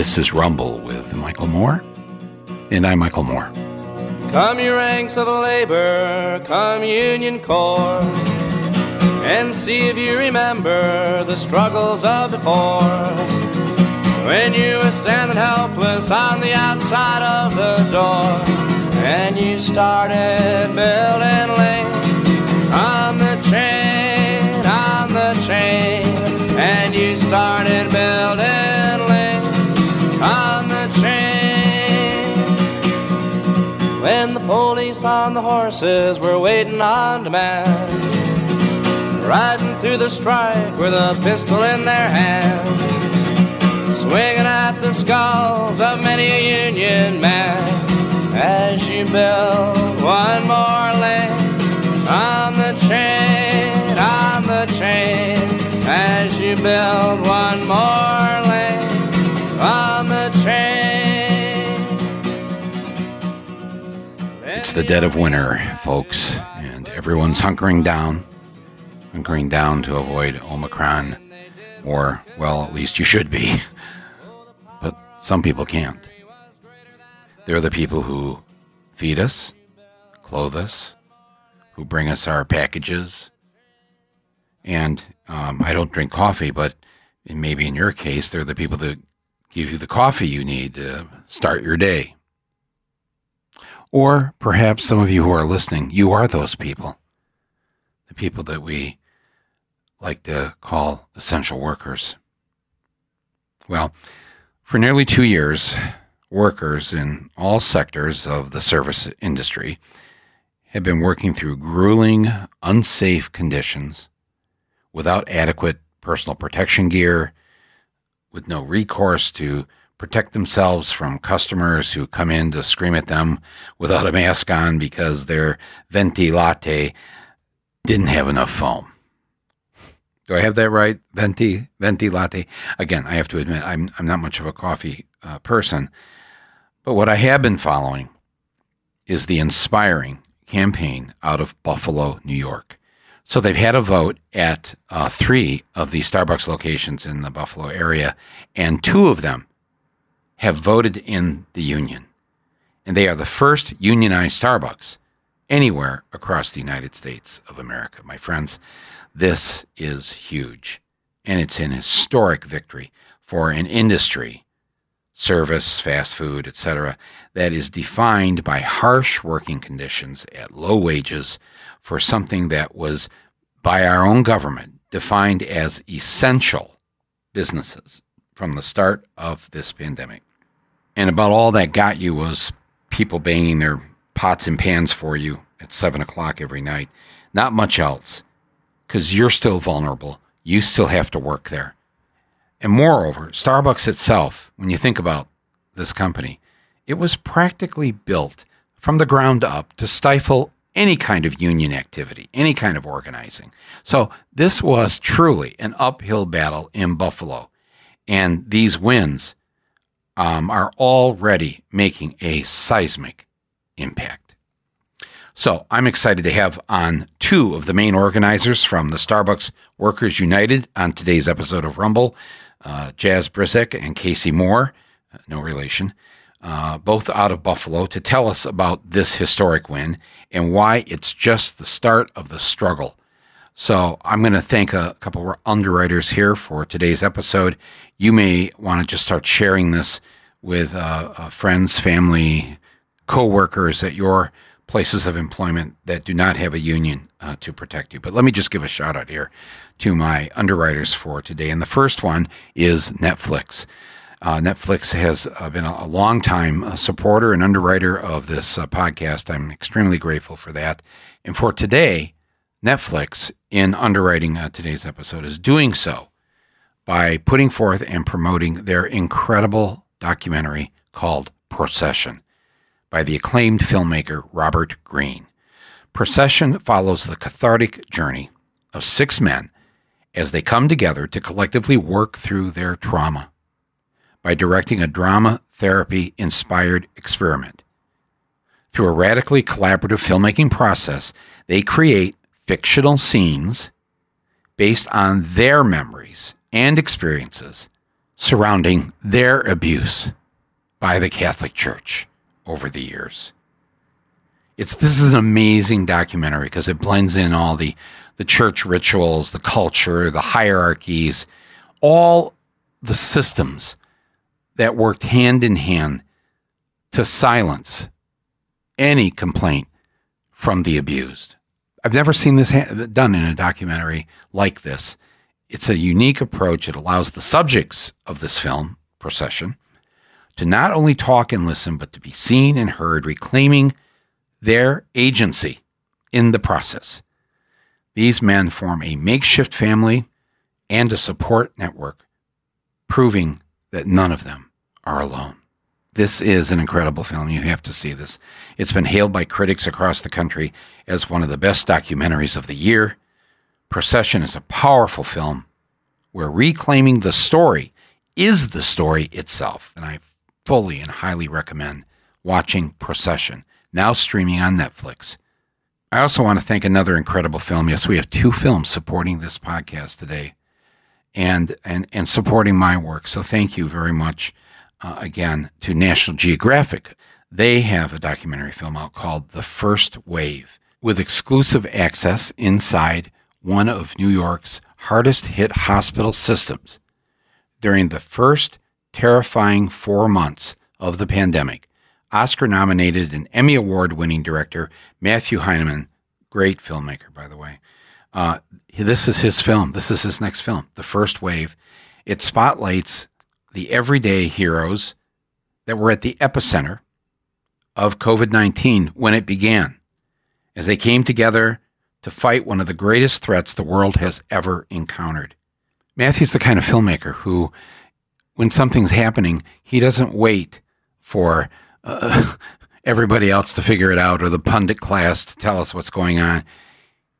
This is Rumble with Michael Moore, and I'm Michael Moore. Come, you ranks of labor, come, Union Corps, and see if you remember the struggles of before. When you were standing helpless on the outside of the door, and you started building lanes on the train, on the train, and you started building lanes When the police on the horses were waiting on demand, riding through the strike with a pistol in their hand, swinging at the skulls of many a Union man. As you build one more lane on the train, on the train, as you build one more lane on the train. It's the dead of winter, folks, and everyone's hunkering down, hunkering down to avoid Omicron, or, well, at least you should be. But some people can't. They're the people who feed us, clothe us, who bring us our packages. And um, I don't drink coffee, but maybe in your case, they're the people that give you the coffee you need to start your day. Or perhaps some of you who are listening, you are those people. The people that we like to call essential workers. Well, for nearly two years, workers in all sectors of the service industry have been working through grueling, unsafe conditions without adequate personal protection gear, with no recourse to protect themselves from customers who come in to scream at them without a mask on because their venti latte didn't have enough foam. Do I have that right? Venti, venti latte. Again, I have to admit, I'm I'm not much of a coffee uh, person, but what I have been following is the inspiring campaign out of Buffalo, New York. So they've had a vote at uh, three of the Starbucks locations in the Buffalo area, and two of them have voted in the union. And they are the first unionized Starbucks anywhere across the United States of America. My friends, this is huge. And it's an historic victory for an industry, service, fast food, etc., that is defined by harsh working conditions at low wages for something that was by our own government defined as essential businesses from the start of this pandemic. And about all that got you was people banging their pots and pans for you at seven o'clock every night. Not much else, because you're still vulnerable. You still have to work there. And moreover, Starbucks itself, when you think about this company, it was practically built from the ground up to stifle any kind of union activity, any kind of organizing. So this was truly an uphill battle in Buffalo. And these wins um, are already making a seismic impact. So I'm excited to have on two of the main organizers from the Starbucks Workers United on today's episode of Rumble, uh, Jaz Brisack and Casey Moore, uh, no relation, uh, both out of Buffalo, to tell us about this historic win and why it's just the start of the struggle. So I'm going to thank a couple of our underwriters here for today's episode. You may want to just start sharing this with uh, uh, friends, family, co-workers at your places of employment that do not have a union uh, to protect you. But let me just give a shout out here to my underwriters for today. And the first one is Netflix. Uh, Netflix has uh, been a, a long time uh, supporter and underwriter of this podcast. I'm extremely grateful for that. And for today, Netflix, in underwriting today's episode, is doing so by putting forth and promoting their incredible documentary called Procession by the acclaimed filmmaker Robert Greene. Procession follows the cathartic journey of six men as they come together to collectively work through their trauma by directing a drama therapy inspired experiment. Through a radically collaborative filmmaking process, they create fictional scenes based on their memories and experiences surrounding their abuse by the Catholic Church over the years. It's this is an amazing documentary because it blends in all the the church rituals, the culture, the hierarchies, all the systems that worked hand in hand to silence any complaint from the abused. I've never seen this ha- done in a documentary like this. It's a unique approach. It allows the subjects of this film, Procession, to not only talk and listen, but to be seen and heard, reclaiming their agency in the process. These men form a makeshift family and a support network, proving that none of them are alone. This is an incredible film. You have to see this. It's been hailed by critics across the country as one of the best documentaries of the year. Procession is a powerful film where reclaiming the story is the story itself. And I fully and highly recommend watching Procession, now streaming on Netflix. I also want to thank another incredible film. Yes, we have two films supporting this podcast today and and and supporting my work. So thank you very much uh, again to National Geographic. They have a documentary film out called The First Wave with exclusive access inside one of New York's hardest hit hospital systems during the first terrifying 4 months of the pandemic. Oscar nominated and Emmy Award winning director Matthew Heineman, great filmmaker, by the way. Uh, this is his film. This is his next film, The First Wave. It spotlights the everyday heroes that were at the epicenter of COVID 19 when it began, as they came together to fight one of the greatest threats the world has ever encountered. Matthew's the kind of filmmaker who, when something's happening, he doesn't wait for uh, everybody else to figure it out or the pundit class to tell us what's going on.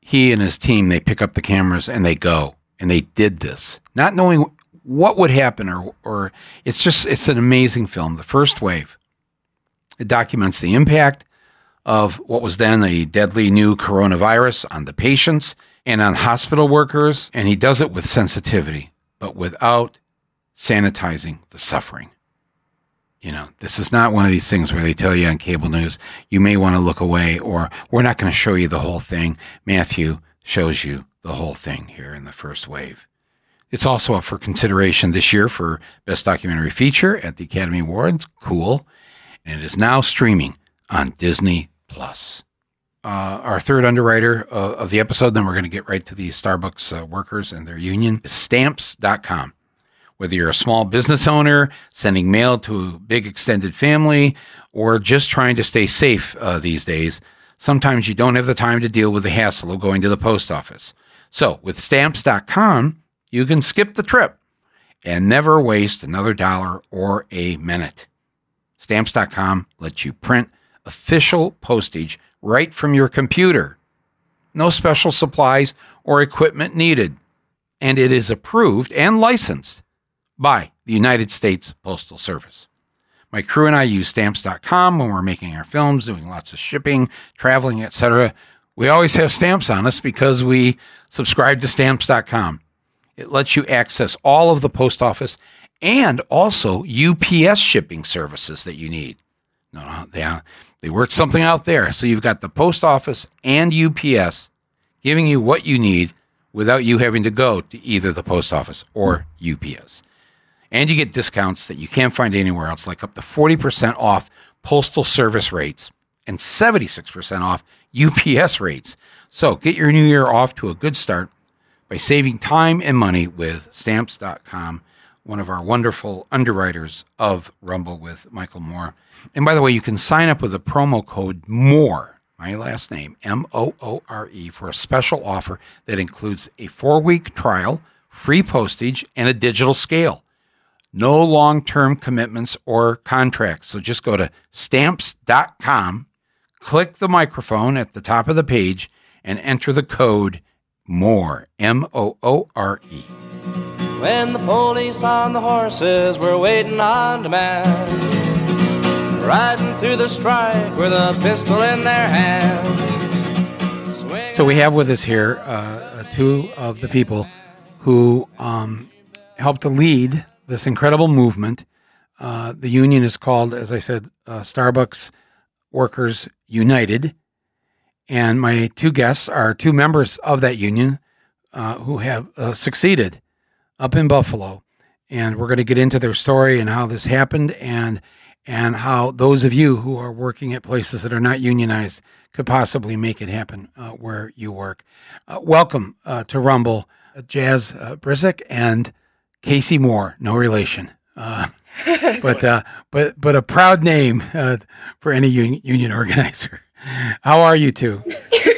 He and his team, they pick up the cameras and they go. And they did this, not knowing what would happen or, or it's just, it's an amazing film. The first wave. It documents the impact of what was then a deadly new coronavirus on the patients and on hospital workers. And he does it with sensitivity, but without sanitizing the suffering. You know, this is not one of these things where they tell you on cable news, you may want to look away or we're not going to show you the whole thing. Matthew shows you the whole thing here in the first wave. It's also up for consideration this year for Best Documentary Feature at the Academy Awards. Cool. And it is now streaming on Disney Plus. Uh, our third underwriter uh, of the episode, then we're going to get right to the Starbucks uh, workers and their union, is stamps.com. Whether you're a small business owner, sending mail to a big extended family, or just trying to stay safe uh, these days, sometimes you don't have the time to deal with the hassle of going to the post office. So with stamps.com, you can skip the trip and never waste another dollar or a minute. Stamps.com lets you print official postage right from your computer. No special supplies or equipment needed. And it is approved and licensed by the United States Postal Service. My crew and I use stamps.com when we're making our films, doing lots of shipping, traveling, etc. We always have stamps on us because we subscribe to stamps.com. It lets you access all of the post office and also UPS shipping services that you need. No, no, they, they worked something out there. So you've got the post office and UPS giving you what you need without you having to go to either the post office or UPS. And you get discounts that you can't find anywhere else, like up to 40% off postal service rates and 76% off UPS rates. So get your new year off to a good start by saving time and money with stamps.com, one of our wonderful underwriters of Rumble with Michael Moore. And by the way, you can sign up with the promo code MORE, my last name, M O O R E, for a special offer that includes a four week trial, free postage, and a digital scale. No long term commitments or contracts. So just go to stamps.com, click the microphone at the top of the page, and enter the code MORE, M O O R E. When the police on the horses were waiting on demand, riding through the strike with a pistol in their hand. So we have with us here uh, two of the people who um, helped to lead this incredible movement. Uh, the union is called, as I said, uh, Starbucks Workers United. And my two guests are two members of that union uh, who have uh, succeeded up in Buffalo. And we're going to get into their story and how this happened and and how those of you who are working at places that are not unionized could possibly make it happen uh, where you work. Uh, welcome uh, to Rumble, Jaz uh, Brisack and Casey Moore, no relation. Uh, but uh, but but a proud name uh, for any un- union organizer. How are you two?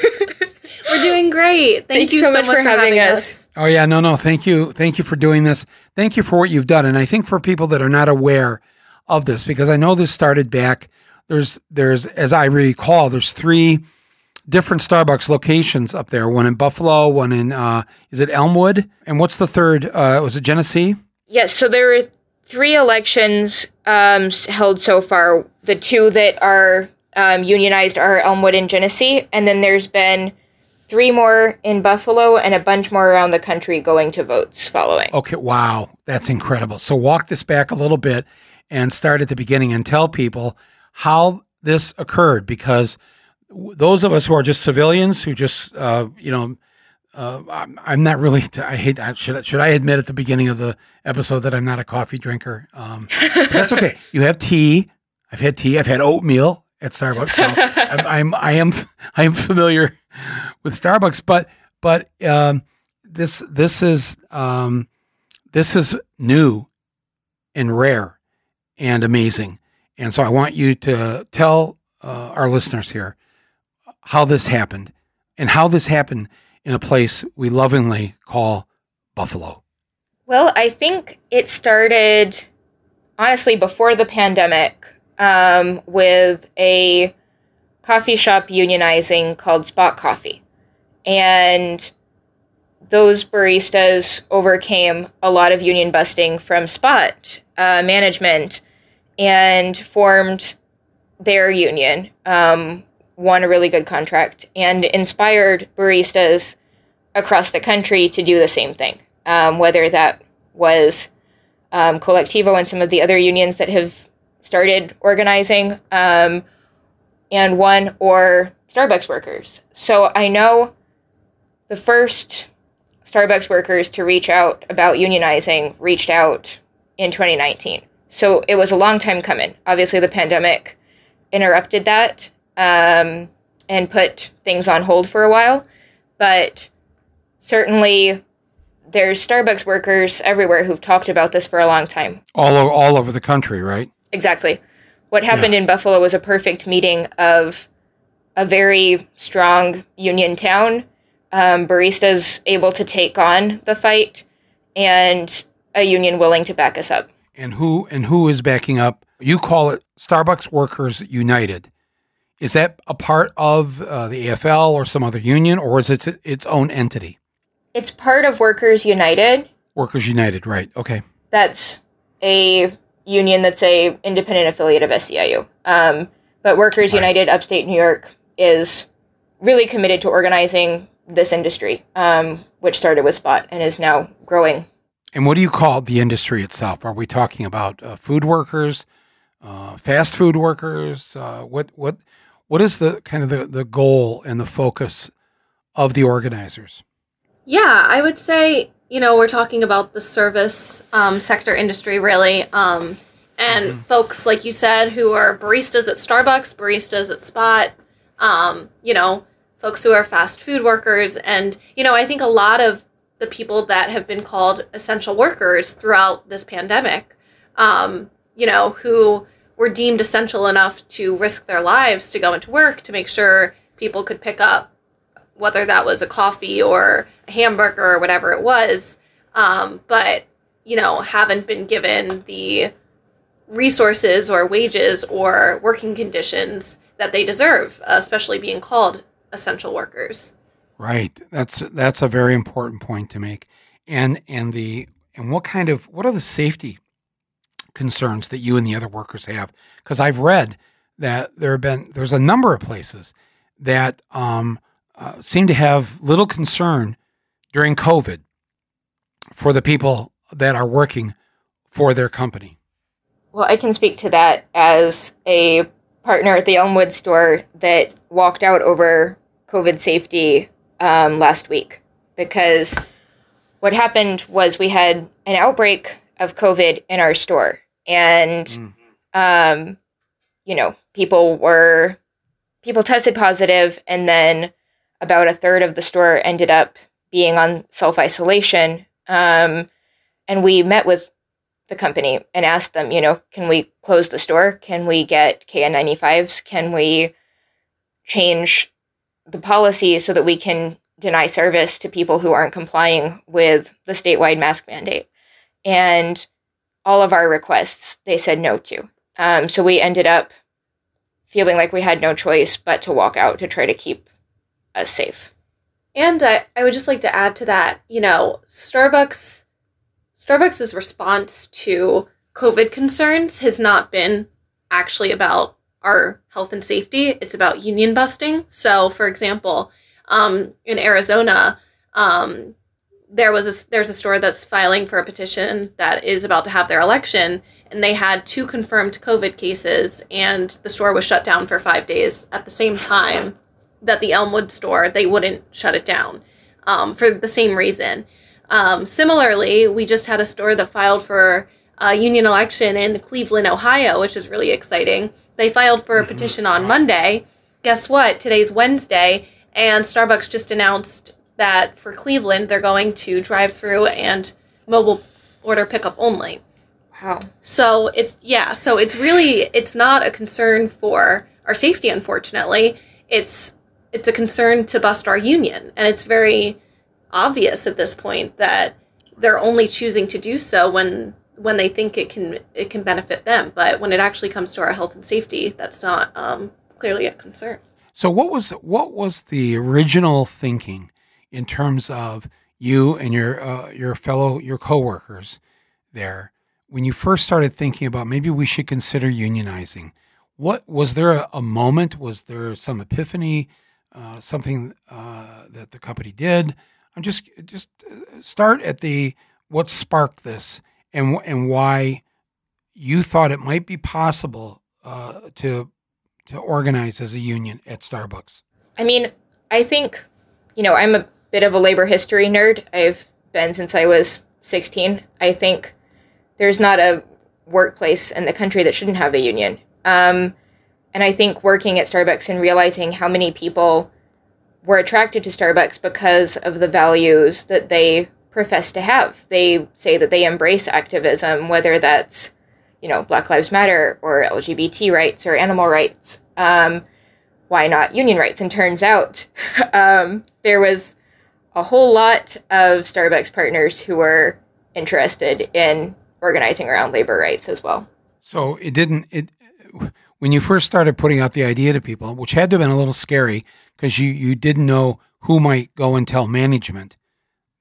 We're doing great. Thank, Thank you so so much much for for having having us. us. Oh yeah, no, no. Thank you, thank you for doing this. Thank you for what you've done. And I think for people that are not aware of this, because I know this started back. There's there's as I recall, there's three different Starbucks locations up there. One in Buffalo, one in uh, is it Elmwood, and what's the third? Uh, was it Genesee? Yes, so there were three elections um, held so far. The two that are um, unionized are Elmwood and Genesee, and then there's been three more in Buffalo and a bunch more around the country going to votes following. Okay, wow, that's incredible. So walk this back a little bit and start at the beginning and tell people how this occurred because those of us who are just civilians who just uh, you know uh, I'm, I'm not really I hate I should should I admit at the beginning of the episode that I'm not a coffee drinker? Um, that's okay. You have tea. I've had tea. I've had oatmeal at Starbucks. So I'm, I'm I am I am familiar with Starbucks but but um, this this is um, this is new and rare and amazing. And so I want you to tell uh, our listeners here how this happened and how this happened in a place we lovingly call Buffalo. Well, I think it started honestly before the pandemic um, with a coffee shop unionizing called Spot Coffee. And those baristas overcame a lot of union busting from Spot uh, management and formed their union, um, won a really good contract, and inspired baristas across the country to do the same thing um, whether that was um, Colectivo and some of the other unions that have started organizing, um, and one or Starbucks workers. So I know the first Starbucks workers to reach out about unionizing reached out in 2019. So it was a long time coming. Obviously, the pandemic interrupted that um, and put things on hold for a while, but certainly there's Starbucks workers everywhere who've talked about this for a long time. All, all over the country, right? Exactly. What happened in Buffalo was a perfect meeting of a very strong union town, um, baristas able to take on the fight, and a union willing to back us up. And who and who is backing up? You call it Starbucks Workers United. Is that a part of uh, the AFL or some other union, or is it its own entity? It's part of Workers United. Workers United, right? Okay. That's a union that's a independent affiliate of SEIU. Um, but Workers Right. United Upstate New York is really committed to organizing this industry, um, which started with Spot and is now growing. And what do you call the industry itself? Are we talking about uh, food workers, uh, fast food workers? Uh, what what what is the kind of the, the goal and the focus of the organizers? Yeah, I would say, you know, we're talking about the service um, sector industry, really. Um, and folks, like you said, who are baristas at Starbucks, baristas at Spot, um, you know, folks who are fast food workers. And, you know, I think a lot of the people that have been called essential workers throughout this pandemic, um, you know, who were deemed essential enough to risk their lives to go into work to make sure people could pick up whether that was a coffee or a hamburger or whatever it was, um, but you know haven't been given the resources or wages or working conditions that they deserve, especially being called essential workers. Right. That's that's a very important point to make. And and the and what kind of what are the safety concerns that you and the other workers have? Because I've read that there have been there's a number of places that um, uh, seem to have little concern during COVID for the people that are working for their company? Well, I can speak to that as a partner at the Elmwood store that walked out over COVID safety um, last week because what happened was we had an outbreak of COVID in our store, and mm. um, you know, people were people tested positive, and then about a third of the store ended up being on self isolation. Um, and we met with the company and asked them, you know, can we close the store? Can we get KN95s? Can we change the policy so that we can deny service to people who aren't complying with the statewide mask mandate? And all of our requests they said no to. Um, so we ended up feeling like we had no choice but to walk out to try to keep us safe. And I, I would just like to add to that, you know, Starbucks Starbucks' response to COVID concerns has not been actually about our health and safety. It's about union busting. So, for example, um, in Arizona, um, there was a, there's a store that's filing for a petition that is about to have their election, and they had two confirmed COVID cases, and the store was shut down for five days. At the same time that the Elmwood store, they wouldn't shut it down um, for the same reason. Um, similarly, we just had a store that filed for a union election in Cleveland, Ohio, which is really exciting. They filed for a mm-hmm. petition on Monday. Guess what? Today's Wednesday, and Starbucks just announced that for Cleveland, they're going to drive through and mobile order pickup only. Wow. So it's yeah, so it's really it's not a concern for our safety unfortunately. It's it's a concern to bust our union and it's very obvious at this point that they're only choosing to do so when when they think it can it can benefit them. But when it actually comes to our health and safety, that's not um, clearly a concern. So what was what was the original thinking in terms of you and your uh, your fellow your coworkers there when you first started thinking about maybe we should consider unionizing? What was there a, a moment? Was there some epiphany? Uh, something uh, that the company did? I'm just just uh, start at the what sparked this and and why you thought it might be possible uh, to to organize as a union at Starbucks. I mean, I think you know I'm a bit of a labor history nerd. I've been since I was 16. I think there's not a workplace in the country that shouldn't have a union. Um, and I think working at Starbucks and realizing how many people were attracted to Starbucks because of the values that they profess to have. They say that they embrace activism, whether that's, you know, Black Lives Matter or LGBT rights or animal rights. Um, why not union rights? And turns out um, there was a whole lot of Starbucks partners who were interested in organizing around labor rights as well. So it didn't it when you first started putting out the idea to people, which had to have been a little scary because you, you didn't know who might go and tell management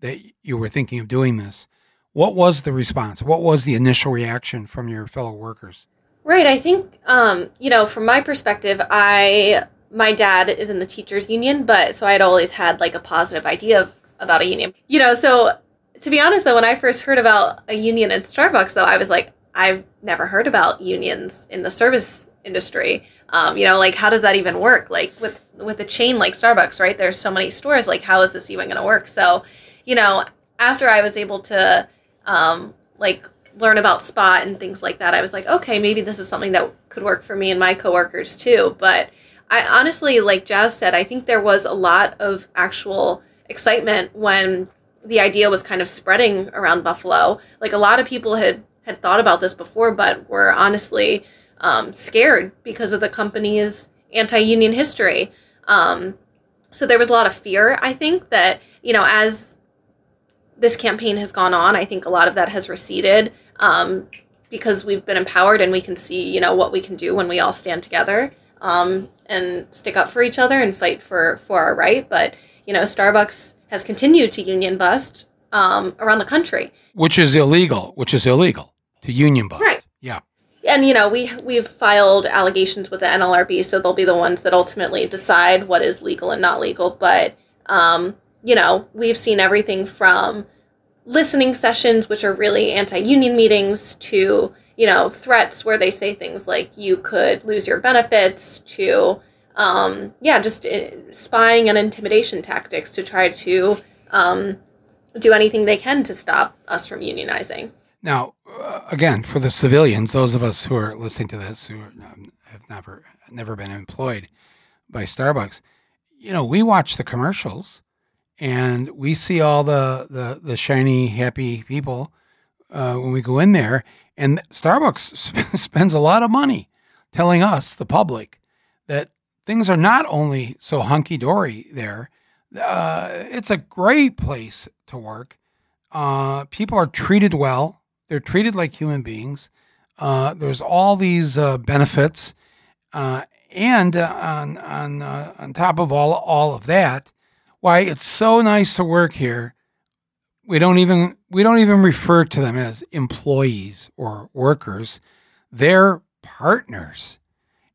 that you were thinking of doing this. What was the response? What was the initial reaction from your fellow workers? Right. I think, um, you know, from my perspective, I, my dad is in the teachers union, but so I had always had like a positive idea of, about a union, you know, so to be honest though, when I first heard about a union at Starbucks though, I was like, I've never heard about unions in the service industry. Um, you know, like how does that even work? Like with with a chain like Starbucks, right? There's so many stores. Like how is this even going to work? So, you know, after I was able to um, like learn about spot and things like that, I was like, okay, maybe this is something that could work for me and my coworkers too. But I honestly, like Jaz said, I think there was a lot of actual excitement when the idea was kind of spreading around Buffalo. Like a lot of people had had thought about this before, but were honestly um, scared because of the company's anti-union history. Um, so there was a lot of fear. I think that you know as this campaign has gone on, I think a lot of that has receded um, because we've been empowered and we can see you know what we can do when we all stand together um, and stick up for each other and fight for for our right. But you know, Starbucks has continued to union bust um, around the country, which is illegal. Which is illegal to union bust. Right. Yeah and you know we we've filed allegations with the NLRB, so they'll be the ones that ultimately decide what is legal and not legal. But um, you know we've seen everything from listening sessions, which are really anti union meetings, to, you know, threats where they say things like you could lose your benefits, to, um, yeah, just uh, spying and intimidation tactics to try to um, do anything they can to stop us from unionizing. Now, again, for the civilians, those of us who are listening to this who um, have never never been employed by Starbucks, you know, we watch the commercials and we see all the the, the shiny, happy people uh, when we go in there, and Starbucks spends a lot of money telling us, the public, that things are not only so hunky dory there. Uh, it's a great place to work. Uh, people are treated well. They're treated like human beings. Uh, there's all these uh, benefits, uh, and uh, on on on top of all all of that, why it's so nice to work here. We don't even we don't even refer to them as employees or workers. They're partners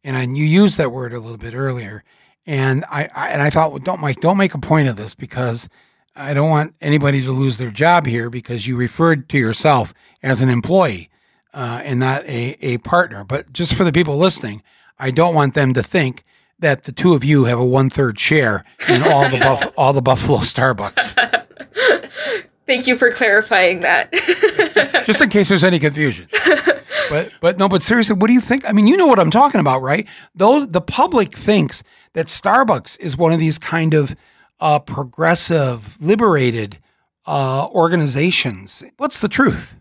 and I, you used that word a little bit earlier, and I, I and I thought, well, don't Mike, don't make a point of this because I don't want anybody to lose their job here because you referred to yourself as an employee uh, and not a, a partner. But just for the people listening, I don't want them to think that the two of you have a one third share in all the Buff- all the Buffalo Starbucks. Thank you for clarifying that. just in case there's any confusion. But but no, but seriously, what do you think? I mean, you know what I'm talking about, right? Those the public thinks that Starbucks is one of these kind of uh, progressive, liberated uh, organizations. What's the truth?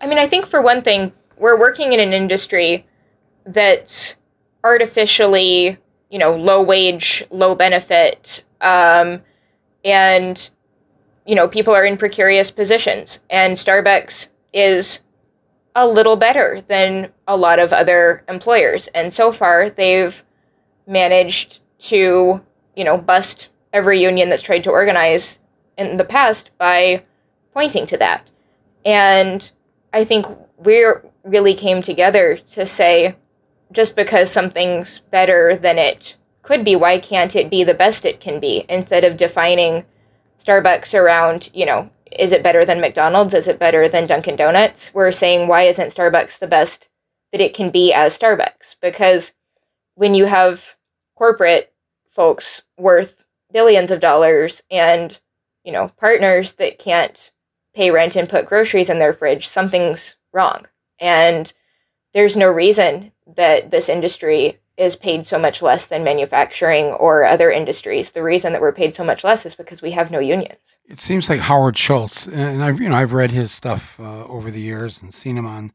I mean, I think for one thing, we're working in an industry that's artificially, you know, low wage, low benefit, um, and you know, people are in precarious positions, and Starbucks is a little better than a lot of other employers. And so far, they've managed to, you know, bust every union that's tried to organize in the past by pointing to that. And I think we really came together to say just because something's better than it could be, why can't it be the best it can be instead of defining Starbucks around, you know, is it better than McDonald's? Is it better than Dunkin' Donuts? We're saying why isn't Starbucks the best that it can be as Starbucks? Because when you have corporate folks worth billions of dollars and, you know, partners that can't pay rent and put groceries in their fridge, something's wrong. And there's no reason that this industry is paid so much less than manufacturing or other industries. The reason that we're paid so much less is because we have no unions. It seems like Howard Schultz, and I've you know I've read his stuff uh, over the years and seen him on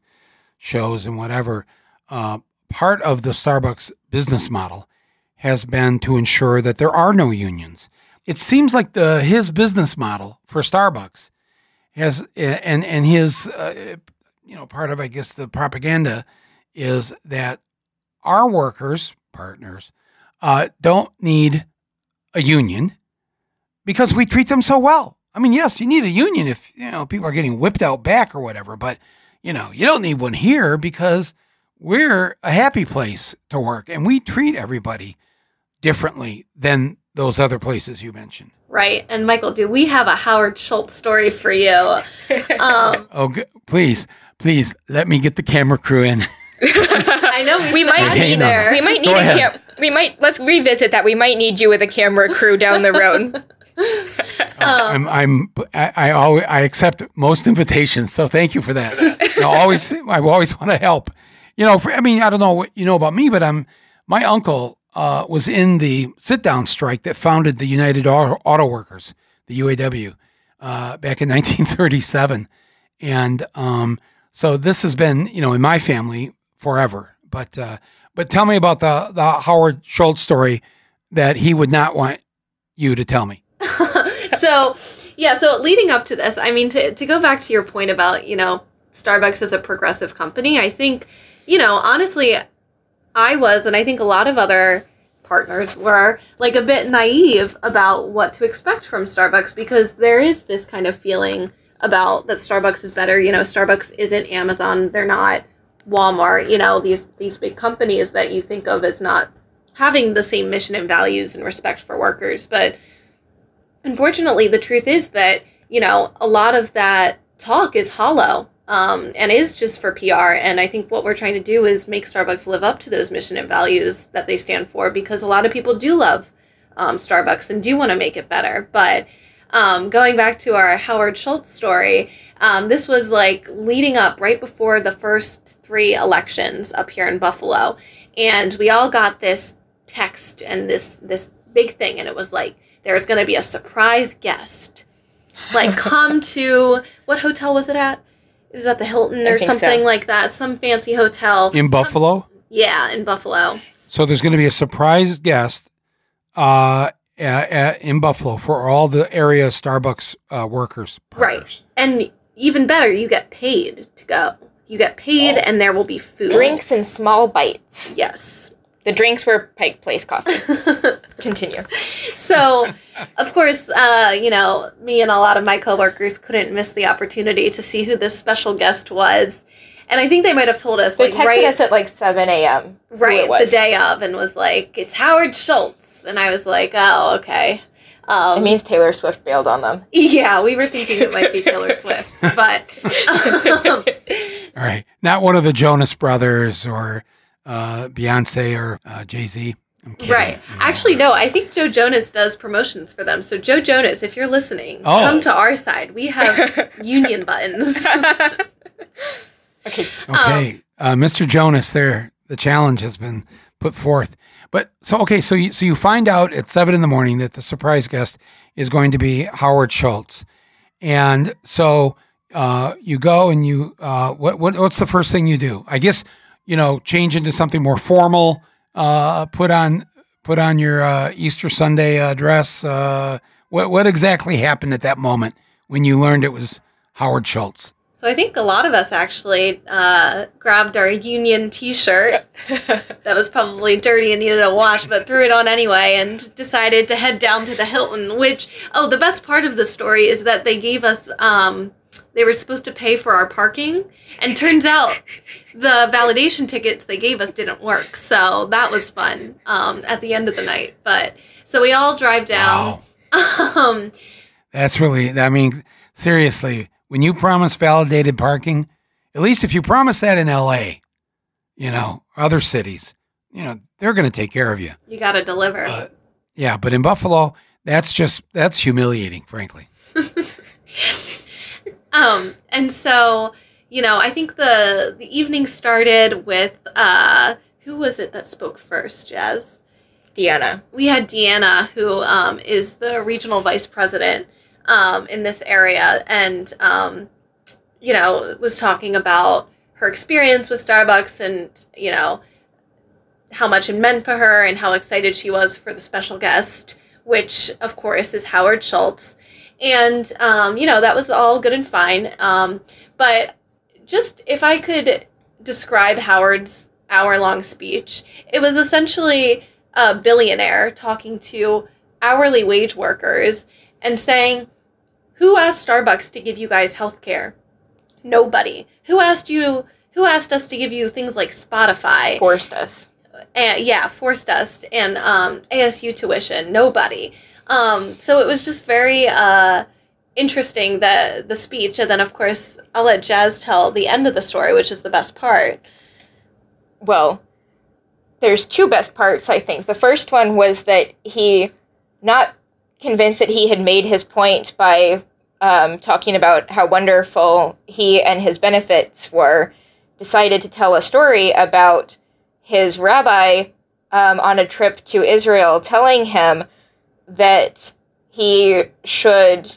shows and whatever. Uh, part of the Starbucks business model has been to ensure that there are no unions. It seems like the his business model for Starbucks has and and his uh, you know part of I guess the propaganda is that our workers, partners, uh, don't need a union because we treat them so well. I mean, yes, you need a union if you know people are getting whipped out back or whatever, but you know you don't need one here because we're a happy place to work and we treat everybody differently than those other places you mentioned. Right. And Michael, do we have a Howard Schultz story for you? Um, oh, please, please let me get the camera crew in. I know we, we might need there. We might need Go a cam. We might let's revisit that. We might need you with a camera crew down the road. um, I'm, I'm, I, I always, I accept most invitations, so thank you for that. I always, I always want to help. You know, for, I mean, I don't know what you know about me, but I'm, my uncle uh, was in the sit down strike that founded the United Auto, Workers, the UAW, uh, back in 1937, and um, so this has been, you know, in my family forever. But uh, but tell me about the the Howard Schultz story that he would not want you to tell me. so yeah, so leading up to this, I mean, to to go back to your point about you know Starbucks is a progressive company, I think you know honestly, I was, and I think a lot of other partners were like a bit naive about what to expect from Starbucks because there is this kind of feeling about that Starbucks is better. You know, Starbucks isn't Amazon. They're not Walmart, you know, these these big companies that you think of as not having the same mission and values and respect for workers. But unfortunately, the truth is that you know, a lot of that talk is hollow um, and is just for PR. And I think what we're trying to do is make Starbucks live up to those mission and values that they stand for because a lot of people do love um, Starbucks and do want to make it better. But um, going back to our Howard Schultz story, um, this was like leading up right before the first three elections up here in Buffalo. And we all got this text and this this big thing and it was like there's going to be a surprise guest like come to what hotel was it at it was at the hilton or think so. something like that some fancy hotel In Buffalo? yeah in buffalo So there's going to be a surprise guest uh, a- a- in Buffalo for all the area Starbucks uh, workers. right and even better you get paid to go you get paid and there will be food Drinks and small bites. yes The drinks were Pike Place coffee. Continue. so of course uh, you know me and a lot of my coworkers couldn't miss the opportunity to see who this special guest was and i think they might have told us They like texted right us at like 7 a.m. right the day of and was like it's howard schultz and i was like oh okay um, It means Taylor Swift bailed on them. yeah we were thinking it might be taylor swift but um, All right. Not one of the Jonas brothers or uh, Beyonce or uh, Jay Z. Right actually no i think joe jonas does promotions for them so joe jonas if you're listening Oh. come to our side we have union buttons okay. Okay, uh, Mr. Jonas, there the challenge has been put forth. But so okay, so you so you find out at seven in the morning that the surprise guest is going to be Howard Schultz, and so uh, you go and you uh, what what what's the first thing you do? I guess you know change into something more formal. Uh, put on put on your uh, Easter Sunday uh, dress. What what exactly happened at that moment when you learned it was Howard Schultz? So I think a lot of us actually uh, grabbed our union T-shirt that was probably dirty and needed a wash, but threw it on anyway and decided to head down to the Hilton. Which oh, the best part of the story is that they gave us um, they were supposed to pay for our parking, and turns out the validation tickets they gave us didn't work. So that was fun um, at the end of the night. But so we all drive down. Wow. Um, That's really, I mean, seriously, when you promise validated parking, at least if you promise that in LA, you know, other cities, you know, they're going to take care of you. you got to deliver. But yeah, but in Buffalo, that's just, that's humiliating, frankly. um and so you know i think the the evening started with uh who was it that spoke first jazz? Deanna. we had deanna who um, is the regional vice president um, in this area. And um, you know was talking about her experience with starbucks and you know how much it meant for her and how excited she was for the special guest which of course is howard schultz and um, you know that was all good and fine um, but just if i could describe howard's hour long speech it was essentially a billionaire talking to hourly wage workers and saying who asked starbucks to give you guys health care nobody who asked you who asked us to give you things like spotify Forced us. and yeah, forced us and um, ASU tuition. Nobody. Um, so it was just very uh, interesting that the speech, and then of course I'll let Jaz tell the end of the story, which is the best part. well, there's two best parts, I think. The first one was that he, not convinced that he had made his point by um, talking about how wonderful he and his benefits were, decided to tell a story about his rabbi um, on a trip to Israel telling him that he should,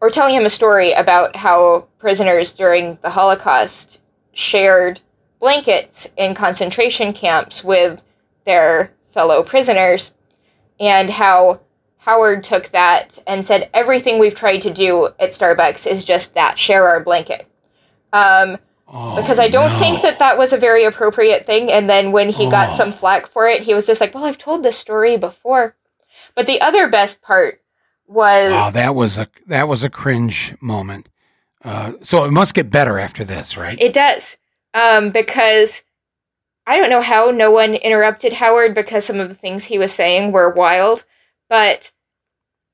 or telling him a story about how prisoners during the Holocaust shared blankets in concentration camps with their fellow prisoners, and how Howard took that and said, Everything we've tried to do at Starbucks is just that share our blanket. Um, Oh, because I don't no. think that that was a very appropriate thing. And then when he got Oh. some flack for it, he was just like, Well, I've told this story before. But the other best part was Wow, that was a that was a cringe moment. Uh, so it must get better after this, right? It does. Um, because I don't know how no one interrupted Howard because some of the things he was saying were wild. But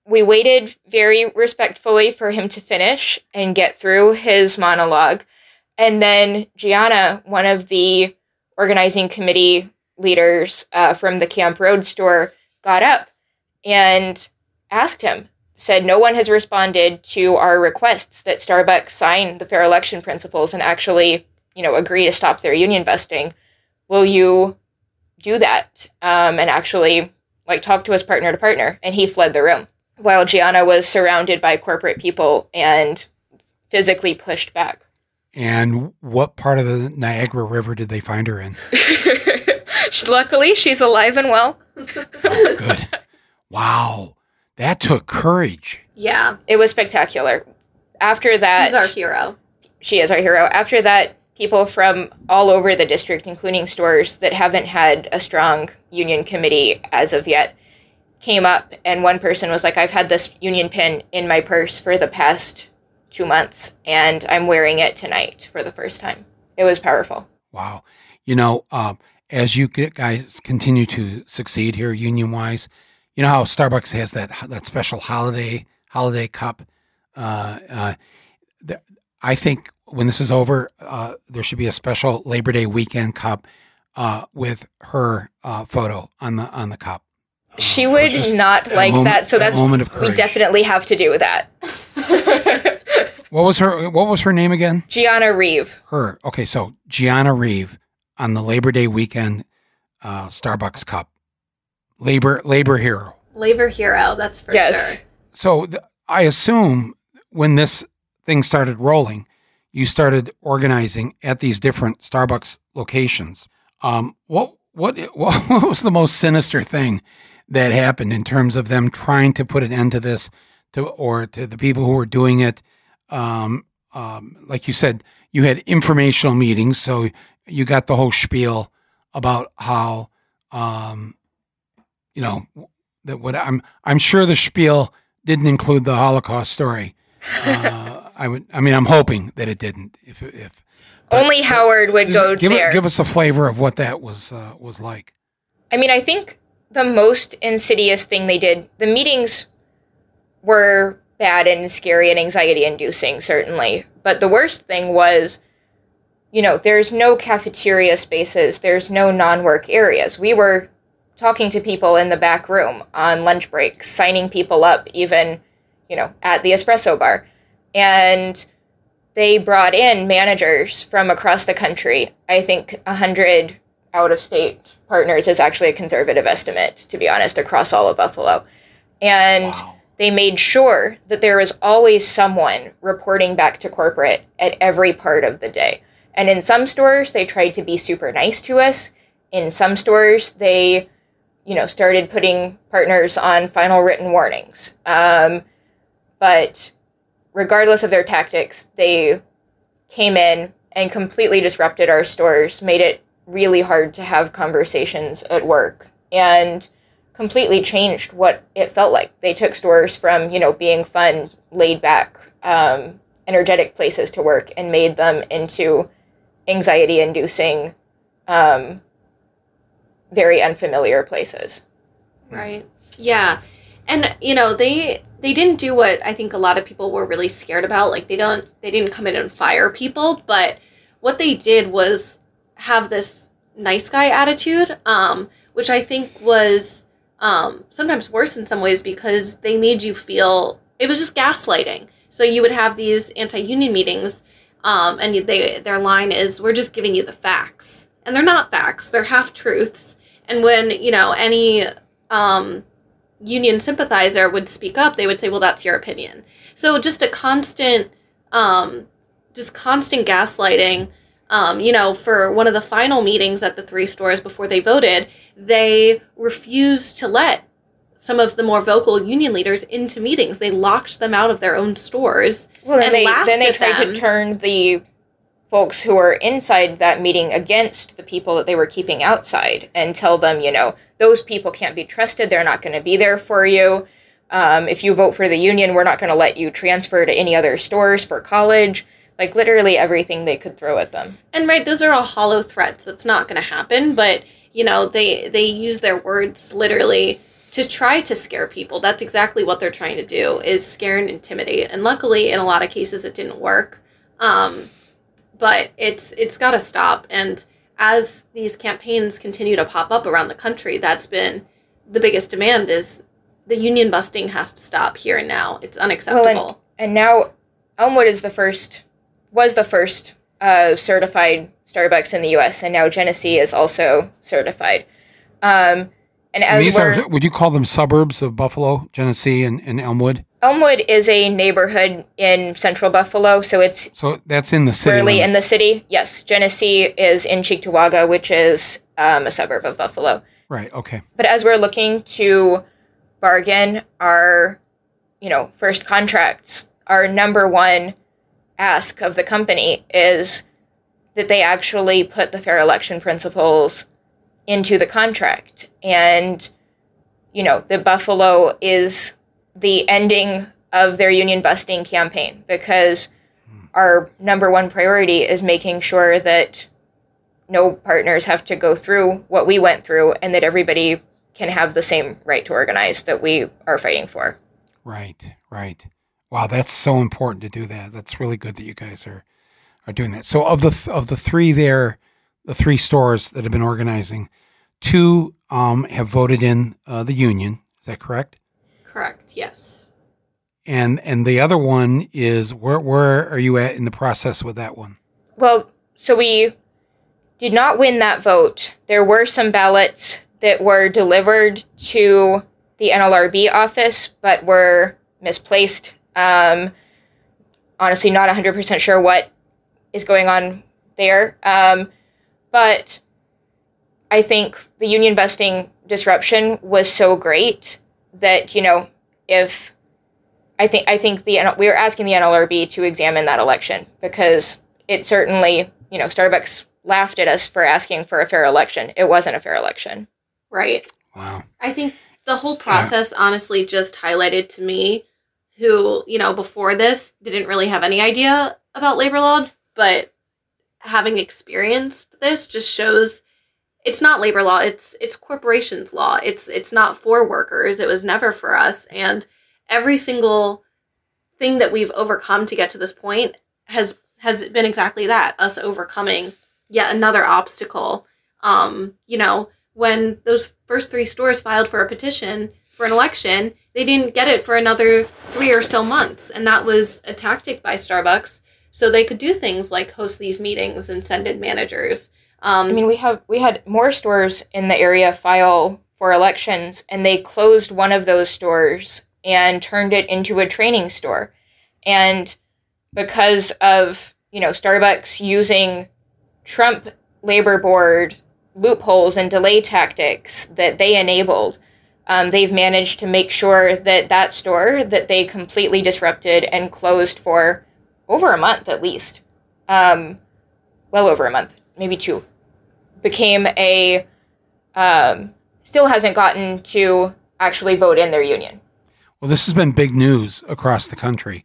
we waited very respectfully for him to finish and get through his monologue. And then Gianna, one of the organizing committee leaders uh, from the Camp Road store, got up and asked him, said, No one has responded to our requests that Starbucks sign the fair election principles and actually, you know, agree to stop their union busting. Will you do that um, and actually like talk to us partner to partner? And he fled the room while Gianna was surrounded by corporate people and physically pushed back. And what part of the Niagara River did they find her in? Luckily, she's alive and well. Good. Wow. That took courage. Yeah, It was spectacular. After that, she's our hero. she is our hero. After that, people from all over the district, including stores that haven't had a strong union committee as of yet, came up. And one person was like, I've had this union pin in my purse for the past two months, and I'm wearing it tonight for the first time. It was powerful. Wow. You know, um, as you guys continue to succeed here union wise, you know how Starbucks has that that special holiday holiday cup. Uh, uh, th- I think when this is over, uh, there should be a special Labor Day weekend cup uh, with her uh, photo on the on the cup. Uh, She for would not like moment- that, so that's moment of we definitely have to do with that. What was her What was her name again? Gianna Reeve. Her. Okay, so Gianna Reeve on the Labor Day weekend uh, Starbucks cup. Labor Labor hero. Labor hero, that's for yes. sure. So th- I assume when this thing started rolling, you started organizing at these different Starbucks locations. Um, what what what was the most sinister thing that happened in terms of them trying to put an end to this, to or to the people who were doing it? Um, um, like you said, you had informational meetings, so you got the whole spiel about how, um, you know, that what I'm I'm sure the spiel didn't include the Holocaust story. Uh, I would, I mean, I'm hoping that it didn't. If if Only Howard would go give there. Give us a flavor of what that was uh, was like. I mean, I think the most insidious thing they did, the meetings were bad and scary and anxiety inducing, certainly. But the worst thing was, you know, there's no cafeteria spaces, there's no non work areas. We were talking to people in the back room on lunch breaks, signing people up, even, you know, at the espresso bar. And they brought in managers from across the country. I think a hundred out of state partners is actually a conservative estimate, to be honest, across all of Buffalo. And Wow. they made sure that there was always someone reporting back to corporate at every part of the day. And in some stores, they tried to be super nice to us. In some stores, they, you know, started putting partners on final written warnings. Um, but regardless of their tactics, they came in and completely disrupted our stores, made it really hard to have conversations at work, and completely changed what it felt like. They took stores from, you know, being fun, laid back, um, energetic places to work and made them into anxiety inducing, um, very unfamiliar places. Right. Yeah. And you know, they they didn't do what I think a lot of people were really scared about. Like they don't they didn't come in and fire people, but what they did was have this nice guy attitude, um, which I think was um, sometimes worse in some ways because they made you feel it was just gaslighting. So you would have these anti-union meetings, um, and they their line is, "We're just giving you the facts," and they're not facts; they're half truths. And when you know any um, union sympathizer would speak up, they would say, "Well, that's your opinion." So just a constant, um, just constant gaslighting. Um, you know, for one of the final meetings at the three stores before they voted, they refused to let some of the more vocal union leaders into meetings. They locked them out of their own stores. Well, then And they then they tried them. to turn the folks who are inside that meeting against the people that they were keeping outside and tell them, you know, those people can't be trusted. They're not going to be there for you. Um, if you vote for the union, we're not going to let you transfer to any other stores for college. Like literally everything they could throw at them. And right, those are all hollow threats. That's not going to happen. But you know, they they use their words literally to try to scare people. That's exactly what they're trying to do is scare and intimidate. And luckily, in a lot of cases, it didn't work. Um, but it's it's got to stop. And as these campaigns continue to pop up around the country, that's been the biggest demand is the union busting has to stop here and now. It's unacceptable. Well, and, and now Elmwood is the first was the first uh, certified Starbucks in the U.S. and now Genesee is also certified. Um, and as And these we're, are, would you call them suburbs of Buffalo, Genesee, and, and Elmwood? Elmwood is a neighborhood in central Buffalo, so it's So that's in the city. early in the city. Yes, Genesee is in Cheektowaga, which is um, a suburb of Buffalo. Right. Okay. But as we're looking to bargain our, you know, first contracts, our number one ask of the company is that they actually put the fair election principles into the contract. And, you know, the Buffalo is the ending of their union busting campaign because our number one priority is making sure that no partners have to go through what we went through and that everybody can have the same right to organize that we are fighting for. Right. Right. Wow, that's so important to do that. That's really good that you guys are are doing that. So of the th- of the three there, the three stores that have been organizing, two um, have voted in uh, the union. Is that correct? Correct. Yes. And and the other one is where where are you at in the process with that one? Well, so we did not win that vote. There were some ballots that were delivered to the NLRB office, but were misplaced. Um, honestly, not 100% sure what is going on there. Um, but I think the union busting disruption was so great that, you know, if I think I think the we were asking the NLRB to examine that election because it certainly, you know, Starbucks laughed at us for asking for a fair election. It wasn't a fair election. Right. Wow. I think the whole process honestly just highlighted to me who, you know, before this didn't really have any idea about labor law, but having experienced this just shows it's not labor law, it's it's corporations law. It's it's not for workers. It was never for us and every single thing that we've overcome to get to this point has has been exactly that, us overcoming yet another obstacle. Um, you know, when those first three stores filed for a petition for an election, they didn't get it for another three or so months. And that was a tactic by Starbucks so they could do things like host these meetings and send in managers. Um, I mean, we have we had more stores in the area file for elections, and they closed one of those stores and turned it into a training store. And because of you know Starbucks using Trump labor board loopholes and delay tactics that they enabled, um, they've managed to make sure that that store that they completely disrupted and closed for over a month at least, um, well over a month, maybe two, became a um, still hasn't gotten to actually vote in their union. Well, this has been big news across the country,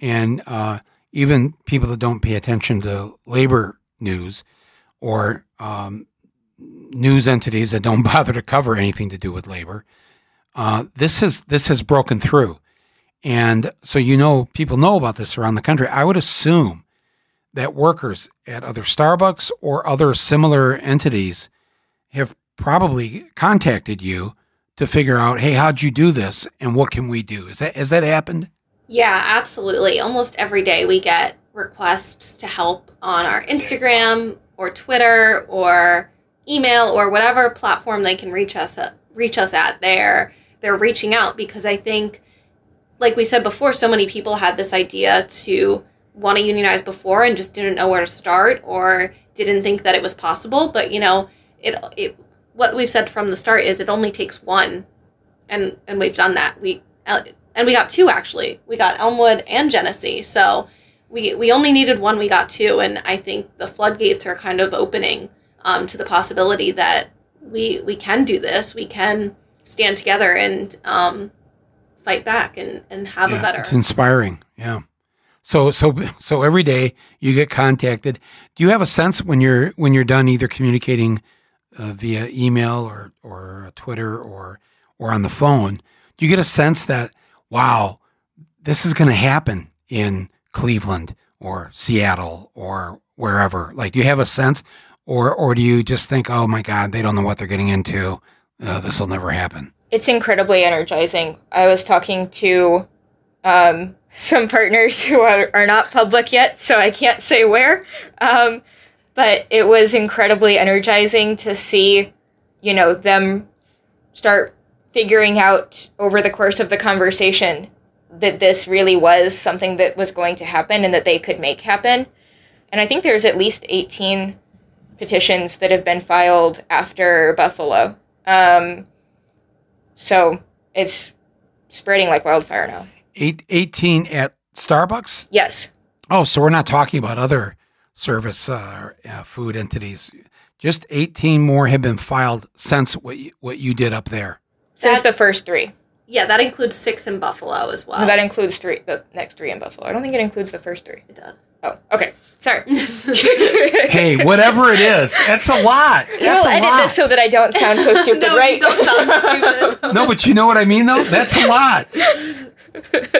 and uh, even people that don't pay attention to labor news or um, news entities that don't bother to cover anything to do with labor, uh, this has this has broken through, and so you know people know about this around the country. I would assume that workers at other Starbucks or other similar entities have probably contacted you to figure out, hey, how'd you do this, and what can we do? Is that has that happened? Yeah, absolutely. Almost every day we get requests to help on our Instagram or Twitter or email or whatever platform they can reach us at, reach us at. They're they're reaching out because I think, like we said before, so many people had this idea to want to unionize before and just didn't know where to start or didn't think that it was possible. But you know, it it what we've said from the start is it only takes one, and and we've done that. We and we got two actually. We got Elmwood and Genesee. So we we only needed one. We got two, and I think the floodgates are kind of opening um, to the possibility that we we can do this. We can stand together and um, fight back and and have a better. It's inspiring. Yeah. So so so every day you get contacted. Do you have a sense when you're when you're done either communicating uh, via email or or Twitter or or on the phone, do you get a sense that, wow, this is going to happen in Cleveland or Seattle or wherever? Like, do you have a sense? Or, or do you just think, oh my God, they don't know what they're getting into? Uh, this will never happen. It's incredibly energizing. I was talking to um, some partners who are, are not public yet, so I can't say where. Um, but it was incredibly energizing to see, you know, them start figuring out over the course of the conversation that this really was something that was going to happen and that they could make happen. And I think there's at least 18 petitions that have been filed after Buffalo. Um, so it's spreading like wildfire now. Eight, 18 at Starbucks? Yes. Oh, so we're not talking about other service uh, uh, food entities. Just 18 more have been filed since what you, what you did up there. Since the first three. Yeah, that includes six in Buffalo as well. No, that includes three, the next three in Buffalo. I don't think it includes the first three. it does. Oh, okay. Sorry. Hey, whatever it is, that's a lot. That's We'll a edit lot. this so that I don't sound so stupid, no, right? you don't sound stupid. no, but you know what I mean, though. That's a lot.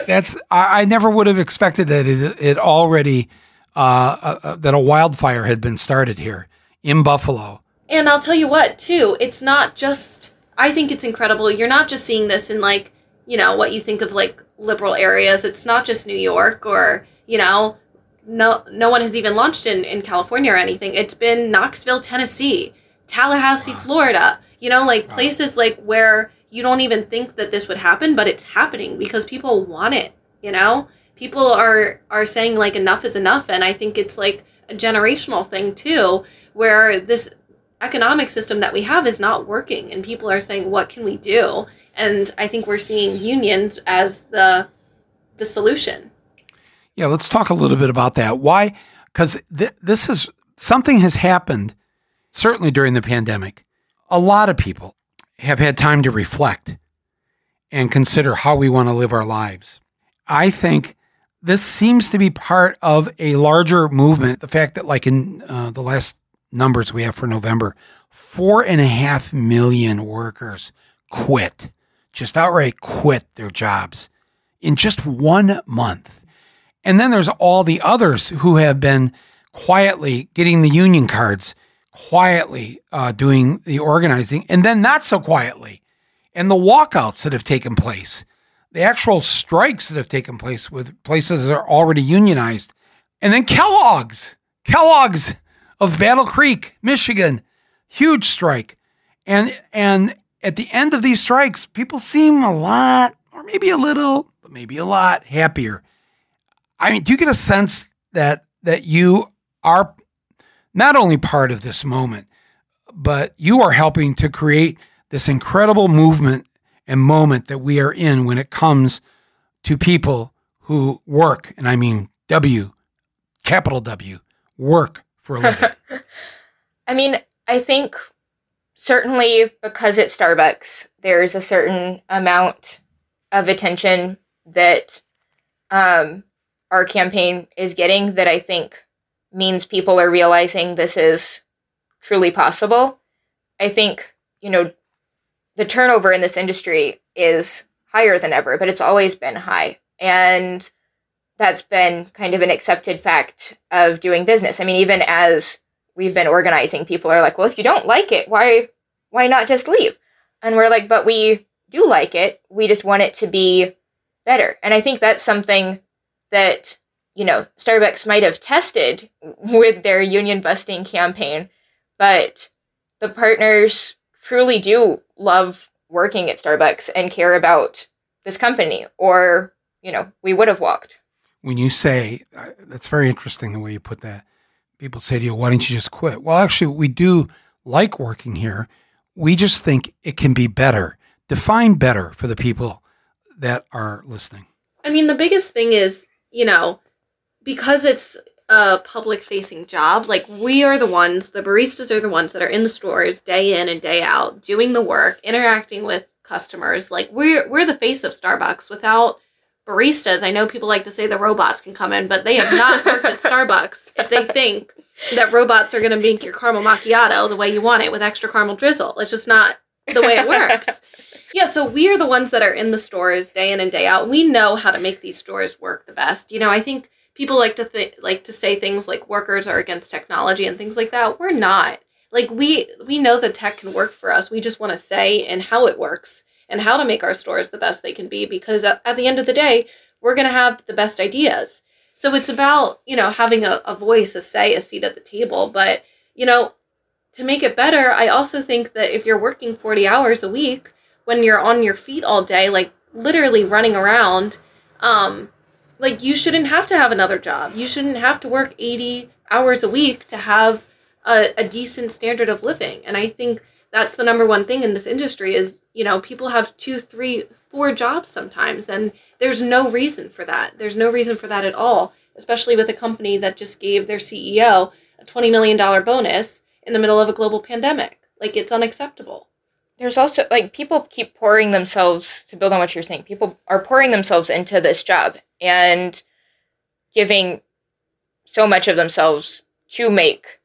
That's I, I never would have expected that it, it already uh, uh, uh, that a wildfire had been started here in Buffalo. And I'll tell you what, too, it's not just, I think it's incredible. You're not just seeing this in, like, you know, what you think of, like, liberal areas. It's not just New York or, you know, no no one has even launched in, in California or anything. It's been Knoxville, Tennessee, Tallahassee, Florida, you know, like Wow. places like where you don't even think that this would happen, but it's happening because people want it, you know? People are are saying like enough is enough and I think it's like a generational thing too where this economic system that we have is not working and people are saying what can we do and i think we're seeing unions as the the solution Yeah, let's talk a little bit about that. Why? Because th- this is something has happened, certainly during the pandemic. A lot of people have had time to reflect and consider how we want to live our lives. I think this seems to be part of a larger movement. The fact that, like in uh, the last numbers we have for November, four and a half million workers quit, just outright quit their jobs in just one month. And then there's all the others who have been quietly getting the union cards, quietly uh, doing the organizing, and then not so quietly. And the walkouts that have taken place, the actual strikes that have taken place with places that are already unionized. And then Kellogg's, Kellogg's of Battle Creek, Michigan, huge strike. And and at the end of these strikes, people seem a lot, or maybe a little, but maybe a lot happier. I mean, do you get a sense that that you are not only part of this moment, but you are helping to create this incredible movement and moment that we are in when it comes to people who work, and I mean W, capital W, work for a living. I mean, I think certainly because it's Starbucks, there's a certain amount of attention that um, our campaign is getting that I think means people are realizing this is truly possible. I think, you know, the turnover in this industry is higher than ever, but it's always been high. And that's been kind of an accepted fact of doing business. I mean, even as we've been organizing, people are like, well, if you don't like it, why why not just leave? And we're like, but we do like it. We just want it to be better. And I think that's something that, you know, Starbucks might have tested with their union busting campaign, but the partners truly do love working at Starbucks and care about this company, or, you know, we would have walked. when you say uh, that's very interesting the way you put that. People say to you, "Why don't you just quit?" Well, actually, we do like working here. We just think it can be better. Define better for the people that are listening. i mean the biggest thing is you know because it's a public facing job like we are the ones the baristas are the ones that are in the stores day in and day out doing the work interacting with customers like we're we're the face of starbucks without baristas i know people like to say the robots can come in but they have not worked at starbucks if they think that robots are going to make your caramel macchiato the way you want it with extra caramel drizzle it's just not the way it works Yeah, so we are the ones that are in the stores day in and day out. We know how to make these stores work the best. You know, I think people like to th- like to say things like workers are against technology and things like that. We're not. Like we we know the tech can work for us. We just want to say and how it works and how to make our stores the best they can be because at, at the end of the day, we're going to have the best ideas. So it's about, you know, having a, a voice, a say, a seat at the table. But, you know, to make it better, I also think that if you're working 40 hours a week, when you're on your feet all day, like literally running around, um, like you shouldn't have to have another job. You shouldn't have to work 80 hours a week to have a, a decent standard of living. And I think that's the number one thing in this industry is, you know, people have two, three, four jobs sometimes. And there's no reason for that. There's no reason for that at all, especially with a company that just gave their CEO a $20 million bonus in the middle of a global pandemic. Like it's unacceptable. There's also like people keep pouring themselves to build on what you're saying. People are pouring themselves into this job and giving so much of themselves to make,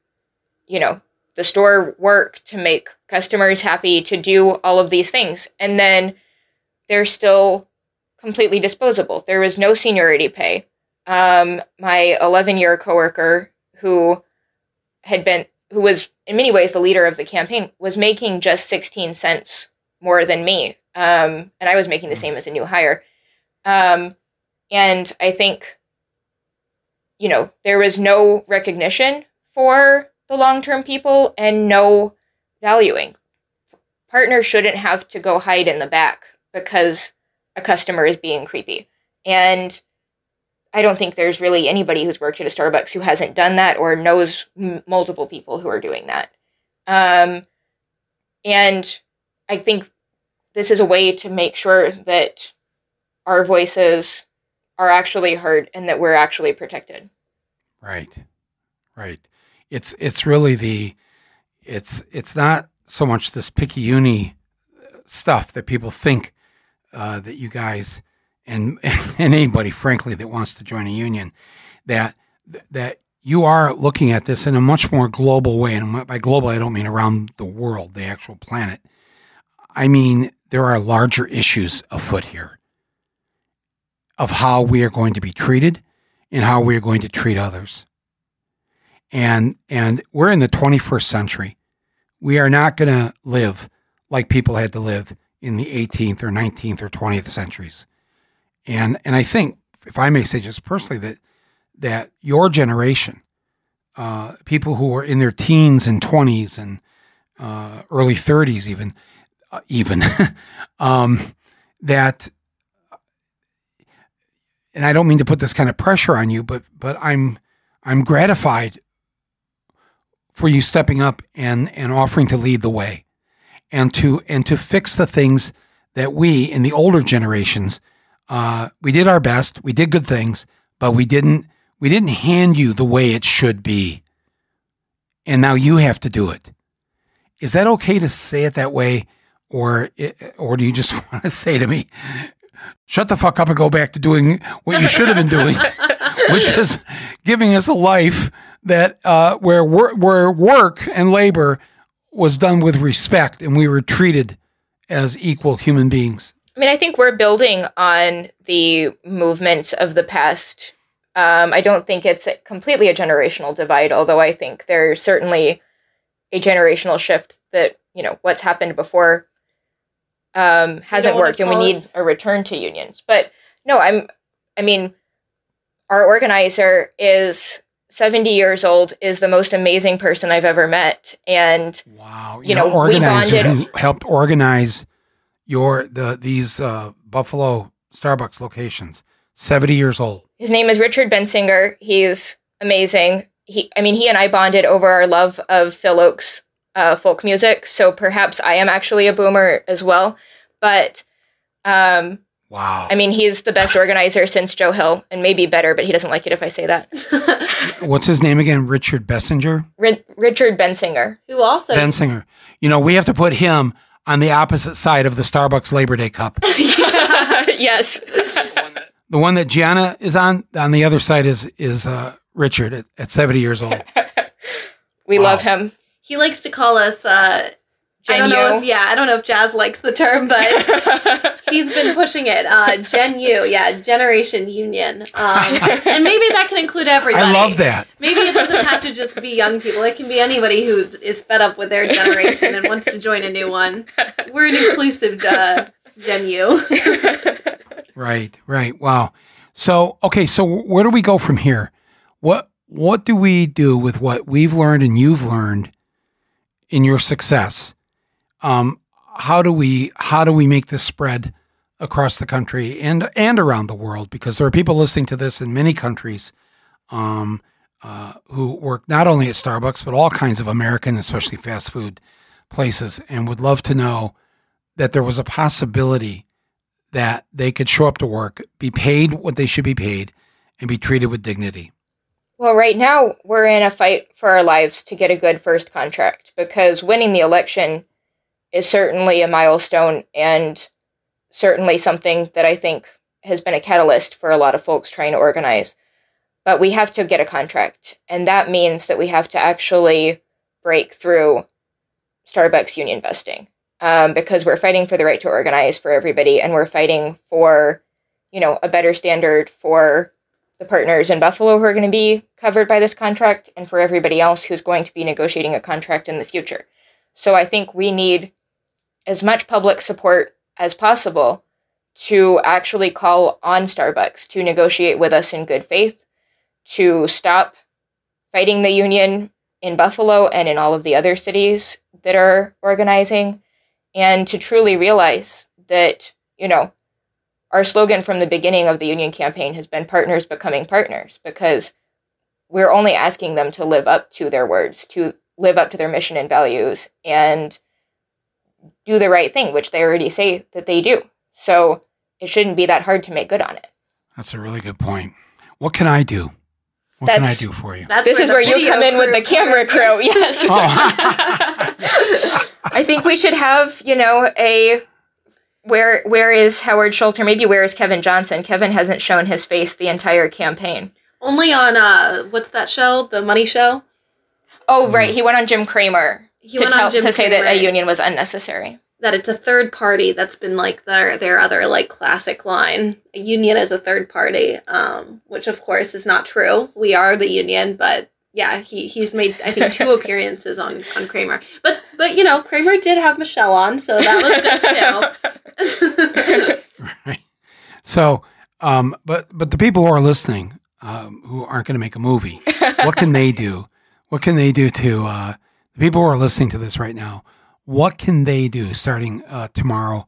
you know, the store work, to make customers happy, to do all of these things. And then they're still completely disposable. There was no seniority pay. Um, my 11 year coworker who had been, who was in many ways the leader of the campaign, was making just 16 cents more than me. Um, and I was making the same as a new hire. Um, and I think, you know, there was no recognition for the long term people and no valuing. Partners shouldn't have to go hide in the back because a customer is being creepy. And I don't think there's really anybody who's worked at a Starbucks who hasn't done that or knows m- multiple people who are doing that. Um, and I think this is a way to make sure that our voices are actually heard and that we're actually protected. Right. Right. It's it's really the it's it's not so much this picayune stuff that people think uh, that you guys and and anybody frankly that wants to join a union that that you are looking at this in a much more global way. And by global I don't mean around the world the actual planet. I mean there are larger issues afoot here of how we are going to be treated and how we are going to treat others. And and we're in the 21st century. We are not going to live like people had to live in the 18th or 19th or 20th centuries. And and I think, if I may say just personally, that that your generation, uh, people who are in their teens and 20s and uh, early 30s, even uh, even um, that, and I don't mean to put this kind of pressure on you, but but I'm I'm gratified for you stepping up and and offering to lead the way and to and to fix the things that we in the older generations uh, we did our best. We did good things but we didn't we didn't hand you the way it should be. And now you have to do it. Is that okay to say it that way? Or or do you just want to say to me shut the fuck up and go back to doing what you should have been doing which is giving us a life that uh, where where work and labor was done with respect and we were treated as equal human beings. I mean, I think we're building on the movements of the past. Um, I don't think it's completely a generational divide, although I think there's certainly a generational shift that, you know, what's happened before um, hasn't worked and we need a return to unions. But no, I'm, I mean, our organizer is 70 years old is the most amazing person I've ever met. And wow, you, you know, organizer who helped organize your the these uh, Buffalo Starbucks locations. 70 years old. His name is Richard Bensinger. He's amazing. He, I mean, he and I bonded over our love of Phil Ochs uh, folk music. So perhaps I am actually a boomer as well. But um, Wow. I mean, he's the best organizer since Joe Hill, and maybe better, but he doesn't like it if I say that. What's his name again? Richard Bessinger? R- Richard Bensinger. Who also. Bensinger. You know, we have to put him on the opposite side of the Starbucks Labor Day Cup. yes. the one that Gianna is on, on the other side is, is uh, Richard at, at 70 years old. we wow. love him. He likes to call us uh, I don't know Gen if yeah, I don't know if Jaz likes the term, but he's been pushing it. Uh, Gen U, yeah, Generation Union, um, and maybe that can include everybody. I love that. Maybe it doesn't have to just be young people. It can be anybody who is fed up with their generation and wants to join a new one. We're an inclusive uh, Gen U. Right, right. Wow. So, okay, so where do we go from here? What what do we do with what we've learned and you've learned in your success? Um, how do we how do we make this spread across the country and and around the world? Because there are people listening to this in many countries um, uh, who work not only at Starbucks but all kinds of American, especially fast food places, and would love to know that there was a possibility that they could show up to work, be paid what they should be paid, and be treated with dignity. Well, right now we're in a fight for our lives to get a good first contract because winning the election is certainly a milestone and certainly something that I think has been a catalyst for a lot of folks trying to organize. But we have to get a contract, and that means that we have to actually break through Starbucks union busting um, because we're fighting for the right to organize for everybody, and we're fighting for, you know, a better standard for the partners in Buffalo who are going to be covered by this contract, and for everybody else who's going to be negotiating a contract in the future. So I think we need as much public support as possible to actually call on Starbucks to negotiate with us in good faith, to stop fighting the union in Buffalo and in all of the other cities that are organizing, and to truly realize that, you know, our slogan from the beginning of the union campaign has been partners becoming partners because we're only asking them to live up to their words, to live up to their mission and values, and do the right thing, which they already say that they do. So it shouldn't be that hard to make good on it. That's a really good point. What can I do? What can I do for you? This is where you come in with the camera crew. Yes. Oh. I think we should have, you know, a where where is Howard Schultz or maybe where is Kevin Johnson? Kevin hasn't shown his face the entire campaign. Only on uh, what's that show? The Money Show. Oh, right. He went on Jim Cramer He to went tell on Jim to say that a union was unnecessary. that it's a third party that's been like their their other like classic line. A union is a third party, um, which of course is not true. We are the union, but yeah, he he's made I think two appearances on on Cramer. But but you know Cramer did have Michelle on, so that was good too. right. So, um, but but the people who are listening, um, who aren't going to make a movie, what can they do? What can they do to uh, the people who are listening to this right now? What can they do starting uh, tomorrow?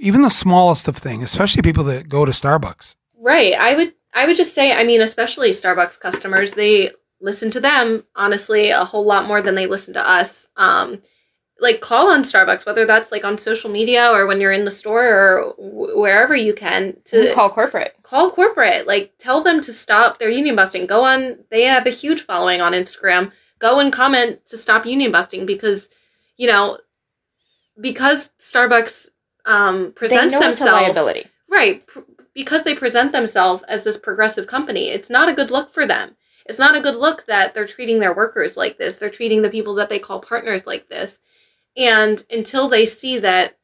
Even the smallest of things, especially people that go to Starbucks. Right. I would I would just say, I mean, especially Starbucks customers, they listen to them honestly a whole lot more than they listen to us. Um like call on Starbucks, whether that's like on social media or when you're in the store or w- wherever you can to call corporate. call corporate. Like tell them to stop their union busting. Go on. They have a huge following on Instagram. Go and comment to stop union busting because, you know, because Starbucks um, presents know it's a themselves liability. Right. Pr- because they present themselves as this progressive company, it's not a good look for them. It's not a good look that they're treating their workers like this. They're treating the people that they call partners like this. And until they see that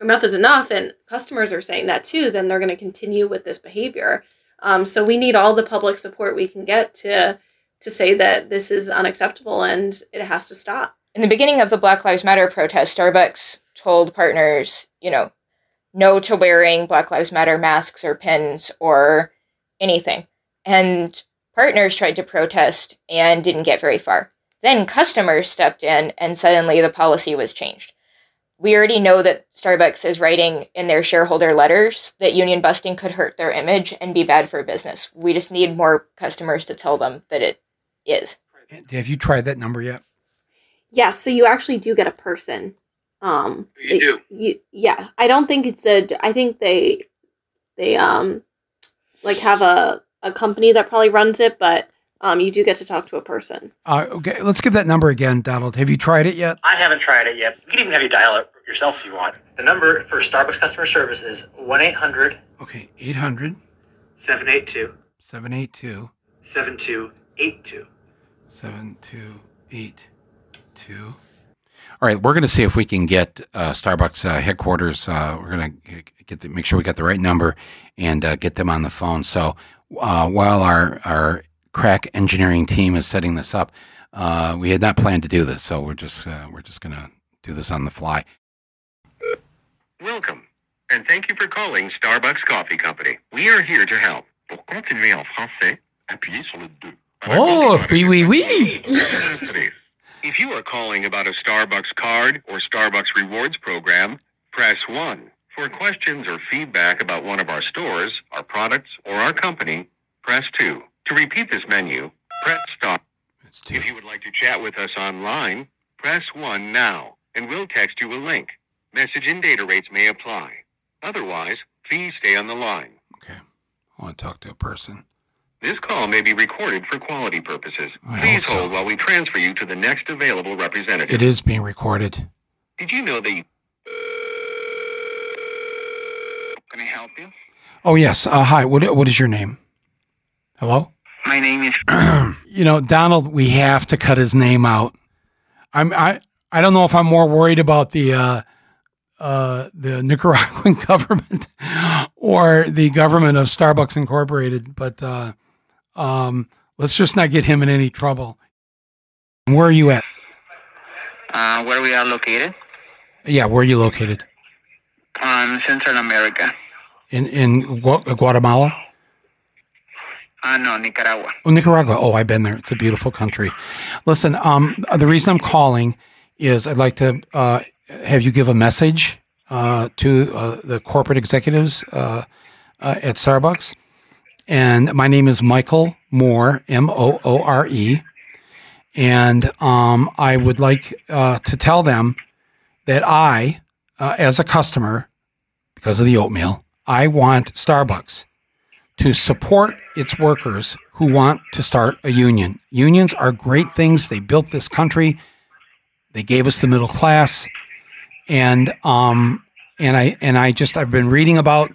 enough is enough, and customers are saying that too, then they're going to continue with this behavior. Um, so we need all the public support we can get to to say that this is unacceptable and it has to stop. In the beginning of the Black Lives Matter protest, Starbucks told partners, you know, no to wearing Black Lives Matter masks or pins or anything. And partners tried to protest and didn't get very far. Then customers stepped in and suddenly the policy was changed. We already know that Starbucks is writing in their shareholder letters that union busting could hurt their image and be bad for business. We just need more customers to tell them that it is. Have you tried that number yet? Yeah, so you actually do get a person. Um, You do? You, yeah, I don't think it's a. I think they, they um, like have a a company that probably runs it, but um, you do get to talk to a person. Uh, okay, let's give that number again, Donald. Have you tried it yet? I haven't tried it yet. You can even have you dial it yourself if you want. The number for Starbucks customer service is 1 800 Okay, 800 782 782 7282. 7282. All right, we're going to see if we can get uh, Starbucks uh, headquarters. Uh, we're going to get the, make sure we got the right number and uh, get them on the phone. So uh, while our our crack engineering team is setting this up, uh, we had not planned to do this, so we're just we're just going to do this on the fly. Welcome, and thank you for calling Starbucks Coffee Company. We are here to help. Pour continuer en français, appuyez sur le 2. Oh, oui, oui, oui. If you are calling about a Starbucks card or Starbucks rewards program, press 1. For questions or feedback about one of our stores, our products, or our company, press 2. To repeat this menu, press star. If you would like to chat with us online, press 1 now, and we'll text you a link. Message and data rates may apply. Otherwise, please stay on the line. Okay, I want to talk to a person. This call may be recorded for quality purposes. I Please hope so. hold while we transfer you to the next available representative. It is being recorded. Did you know that you... Can I help you? Oh yes. Uh, hi. What what is your name? Hello. My name is... You know, Donald. We have to cut his name out. I'm I I don't know if I'm more worried about the uh, uh, the Nicaraguan government or the government of Starbucks Incorporated, but uh, um, let's just not get him in any trouble. Where are you at? uh, where we are located Yeah, where are you located? on Central America. In in Gua- Guatemala? Uh, no, Nicaragua. Oh, Nicaragua. Oh, I've been there. It's a beautiful country. Listen, um, the reason I'm calling is I'd like to uh, have you give a message uh, to uh, the corporate executives uh, uh, at Starbucks. And my name is Michael Moore, M O O R E. And um, I would like uh, to tell them that I, uh, as a customer, because of the oatmeal, I want Starbucks to support its workers who want to start a union. Unions are great things. They built this country. They gave us the middle class, and um, and I and I just I've been reading about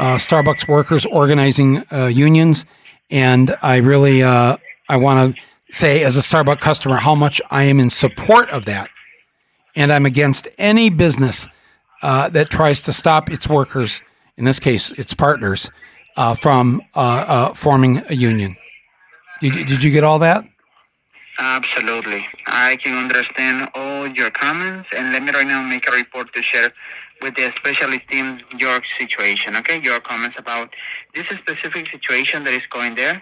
uh, Starbucks workers organizing uh, unions, and I really uh, I want to say as a Starbucks customer how much I am in support of that, and I'm against any business uh, that tries to stop its workers, in this case its partners, uh, from forming a union. Did, did you get all that? Absolutely. I can understand all your comments, and let me right now make a report to share with the specialist team your situation, okay? Your comments about this specific situation that is going there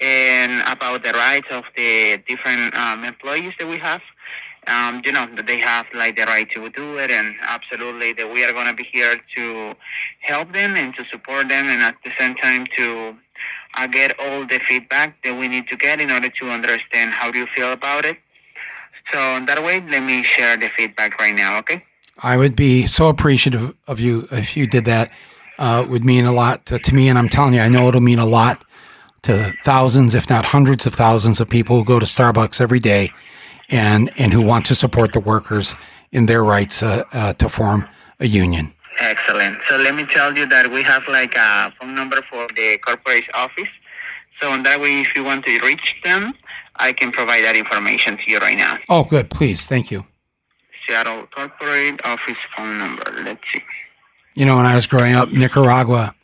and about the rights of the different um, employees that we have. Um, you know, they have like the right to do it, and absolutely that we are going to be here to help them and to support them, and at the same time to uh, get all the feedback that we need to get in order to understand how do you feel about it. So that way, let me share the feedback right now, okay? I would be so appreciative of you if you did that. Uh, it would mean a lot to, to me, and I'm telling you, I know it'll mean a lot to thousands, if not hundreds of thousands, of people who go to Starbucks every day, and and who want to support the workers in their rights uh, uh, to form a union. Excellent. So let me tell you that we have like a phone number for the corporate office. So on that way, if you want to reach them, I can provide that information to you right now. Oh, good. Please, thank you. Seattle corporate office phone number. Let's see. You know, when I was growing up, Nicaragua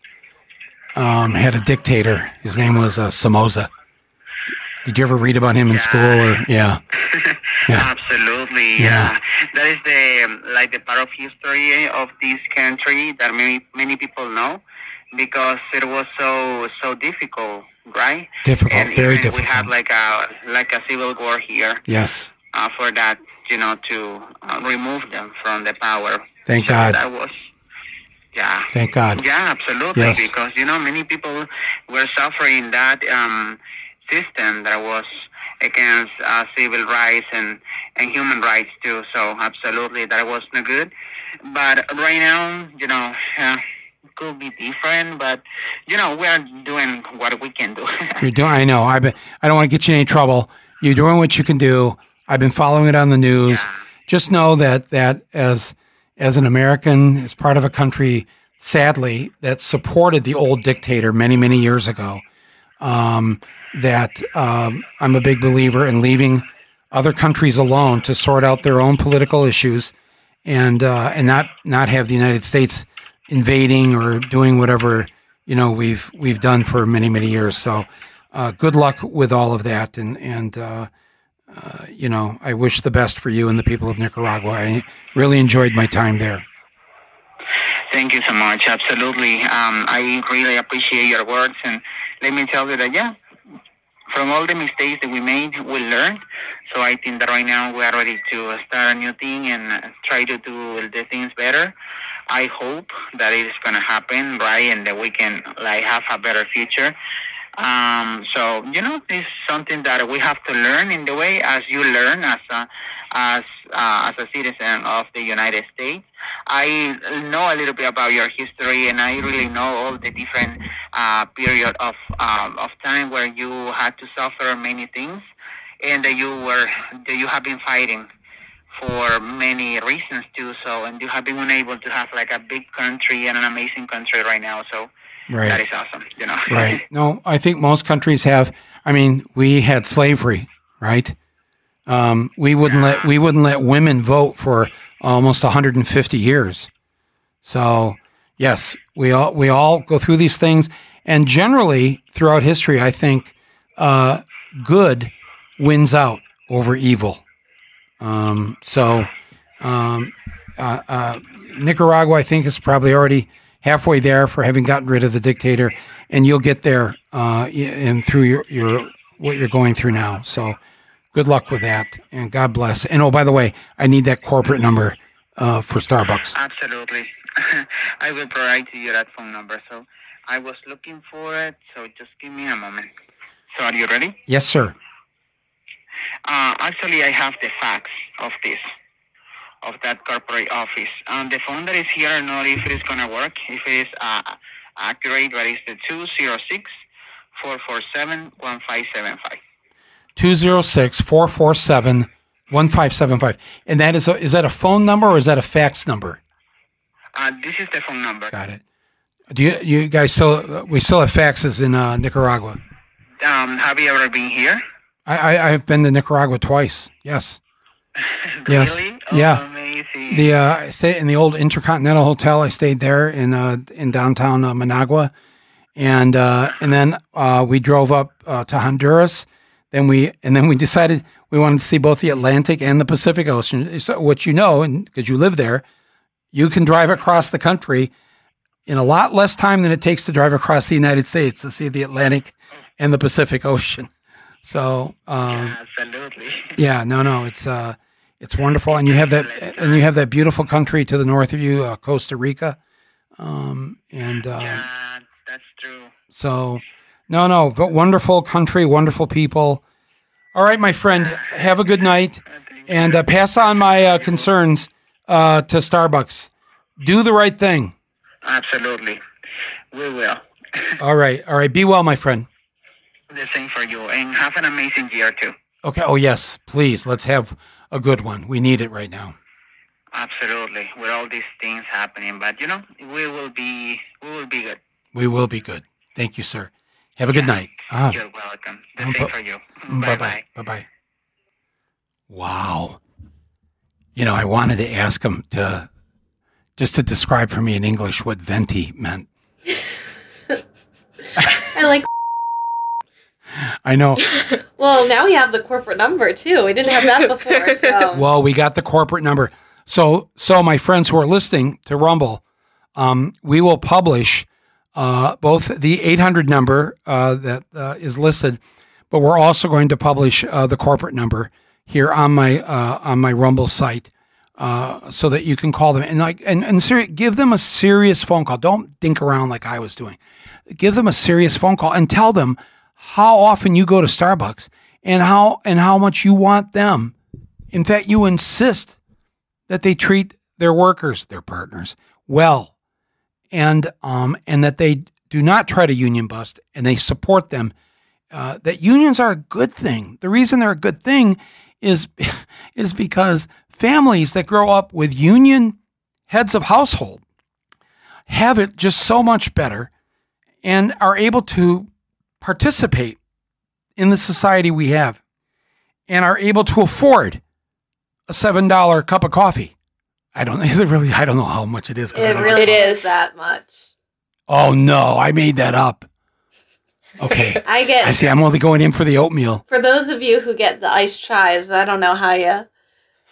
um, had a dictator. His name was uh, Somoza. Did you ever read about him in school? Or yeah, Yeah. Absolutely. Yeah. Yeah. That is the um, like the part of history of this country that many many people know because it was so so difficult, right? difficult, and very difficult. We have like a like a civil war here yes, uh, for that, you know, to uh, remove them from the power. Thank So God. That was. Yeah. thank God. Yeah, absolutely. Yes. Because you know, many people were suffering that um, system that was against uh, civil rights and and human rights too. So absolutely, that was not good. But right now, you know. Uh, could be different, but you know we are doing what we can do. You're doing. I know. I've. I don't want to get you in any trouble. You're doing what you can do. I've been following it on the news. Just know that that as as an American, as part of a country, sadly, that supported the old dictator many many years ago, um, that um, I'm a big believer in leaving other countries alone to sort out their own political issues and uh, and not not have the United States invading or doing whatever you know we've we've done for many many years. So uh, good luck with all of that, and and uh, uh, you know I wish the best for you and the people of Nicaragua. I really enjoyed my time there. Thank you so much. Absolutely. Um, I really appreciate your words. And let me tell you that, yeah, from all the mistakes that we made, we learned. So I think that right now we are ready to start a new thing and try to do the things better. I hope that it is going to happen, right, and that we can like have a better future. Um, so you know, it's something that we have to learn in the way as you learn as a as uh, as a citizen of the United States. I know a little bit about your history, and I really know all the different uh, period of um, of time where you had to suffer many things, and that you were that you have been fighting for many reasons too. So, and you have been able to have like a big country and an amazing country right now. So. Right. That is awesome, you know. Right. No, I think most countries have. I mean, we had slavery, right? Um, we wouldn't let we wouldn't let women vote for almost 150 years. So, yes, we all we all go through these things, and generally throughout history, I think uh, good wins out over evil. Um, so, um, uh, uh, Nicaragua, I think, is probably already halfway there for having gotten rid of the dictator, and you'll get there uh, and through your, your what you're going through now. So, good luck with that, and God bless. And oh, by the way, I need that corporate number uh, for Starbucks. Absolutely. I will provide to you that phone number. So I was looking for it, so just give me a moment. So are you ready? Yes, sir. Uh, actually, I have the facts of this, of that corporate office. Um, the phone that is here, I don't know if it is going to work, if it is uh, accurate, but it's the 206 447 1575. 206 447 1575. And that is a, is that a phone number or is that a fax number? Uh, this is the phone number. Got it. Do you you guys still we still have faxes in uh, Nicaragua? Um, have you ever been here? I, I I've been to Nicaragua twice. Yes. Yes. Oh, Yeah. Amazing. The uh, I stayed in the old Intercontinental Hotel. I stayed there in uh, in downtown uh, Managua, and uh, and then uh, we drove up uh, to Honduras. Then we and then we decided we wanted to see both the Atlantic and the Pacific Ocean. So what you know, and because you live there, you can drive across the country in a lot less time than it takes to drive across the United States to see the Atlantic and the Pacific Ocean. So um, Absolutely. yeah, no, no, it's uh, it's wonderful, and you have that, and you have that beautiful country to the north of you, uh, Costa Rica, um, and uh, Yeah, that's true. so no, no, but wonderful country, wonderful people. All right, my friend, have a good night, and uh, pass on my uh, concerns uh, to Starbucks. Do the right thing. Absolutely. We will. All right, all right. Be well, my friend. The same for you. And have an amazing year too. Okay. Oh yes, please. Let's have a good one. We need it right now. Absolutely. With all these things happening. But you know, we will be we will be good. We will be good. Thank you, sir. Have a good night. Ah. You're welcome. The Um, same bu- for you. Bye bye. Bye bye. Wow. You know, I wanted to ask him to just to describe for me in English what venti meant. I like. I know. Well, now we have the corporate number too. We didn't have that before. So. Well, we got the corporate number. So, so my friends who are listening to Rumble, um, we will publish uh, both the 800 number uh, that uh, is listed, but we're also going to publish uh, the corporate number here on my uh, on my Rumble site, uh, so that you can call them and like and and seri- give them a serious phone call. Don't dink around like I was doing. Give them a serious phone call and tell them how often you go to Starbucks and how and how much you want them. In fact, you insist that they treat their workers, their partners, well, and um, and that they do not try to union bust and they support them. Uh, that unions are a good thing. The reason they're a good thing is is because families that grow up with union heads of household have it just so much better and are able to participate in the society we have. and are able to afford a seven dollar cup of coffee. I don't. Is it really? I don't know how much it is. 'cause I It really It is is. that much. Oh no, I made that up. Okay, I get I see. I'm only going in for the oatmeal. for those of you who get the iced chais, I don't know how you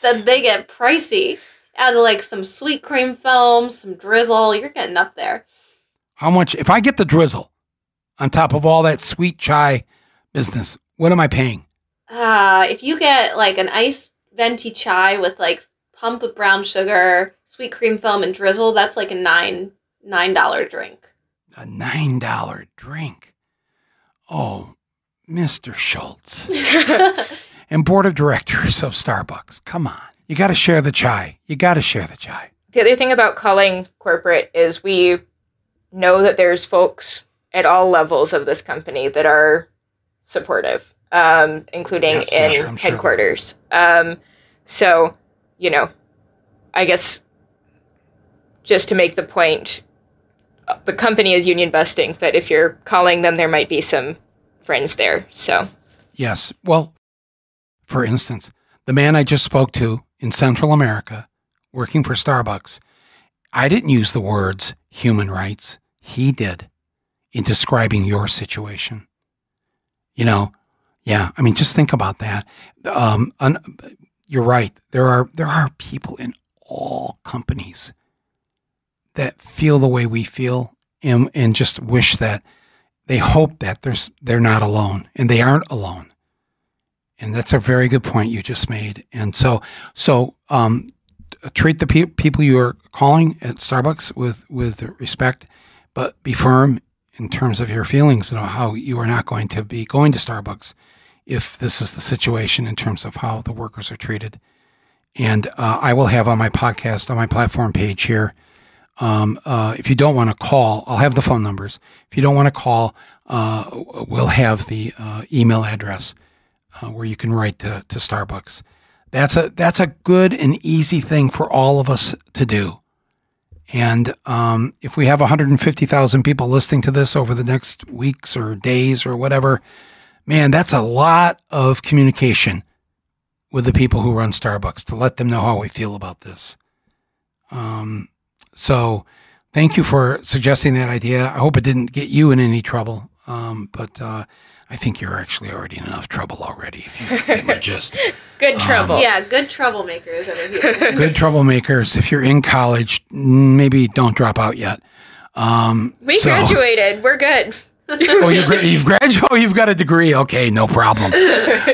that they get pricey. Add like some sweet cream foam, some drizzle, you're getting up there. How much? If I get the drizzle on top of all that sweet chai business, what am I paying? Uh, if you get like an iced venti chai with like pump of brown sugar, sweet cream foam, and drizzle, that's like a nine nine dollar drink. A nine dollar drink. Oh, Mister Schultz and board of directors of Starbucks. Come on, you got to share the chai. You got to share the chai. the other thing about calling corporate is we know that there's folks at all levels of this company that are supportive, um, including Yes, in yes, I'm sure. headquarters. Um, so, you know, I guess just to make the point, the company is union busting, but if you're calling them, there might be some friends there. So, Yes. Well, for instance, the man I just spoke to in Central America, working for Starbucks, I didn't use the words human rights. He did in describing your situation. You know, yeah. I mean, just think about that. Um, un, you're right. There are there are people in all companies that feel the way we feel and, and just wish that they hope that there's they're not alone and they aren't alone and that's a very good point you just made and so so um, treat the pe- people you are calling at starbucks with with respect but be firm in terms of your feelings and how you are not going to be going to starbucks if this is the situation in terms of how the workers are treated and uh, i will have on my podcast on my platform page here um, uh, if you don't want to call, I'll have the phone numbers. If you don't want to call, uh, we'll have the uh, email address uh, where you can write to, to Starbucks. That's a that's a good and easy thing for all of us to do. And um, if we have 150,000 people listening to this over the next weeks or days or whatever, man, that's a lot of communication with the people who run Starbucks to let them know how we feel about this. Um, so thank you for suggesting that idea. I hope it didn't get you in any trouble. Um, but uh, I think you're actually already in enough trouble already. If you get my gist. good trouble. Yeah, good troublemakers over here. Good troublemakers. If you're in college, maybe don't drop out yet. Um, We so- graduated. We're good. oh, you, you've graduated. Oh, you've got a degree. Okay, no problem.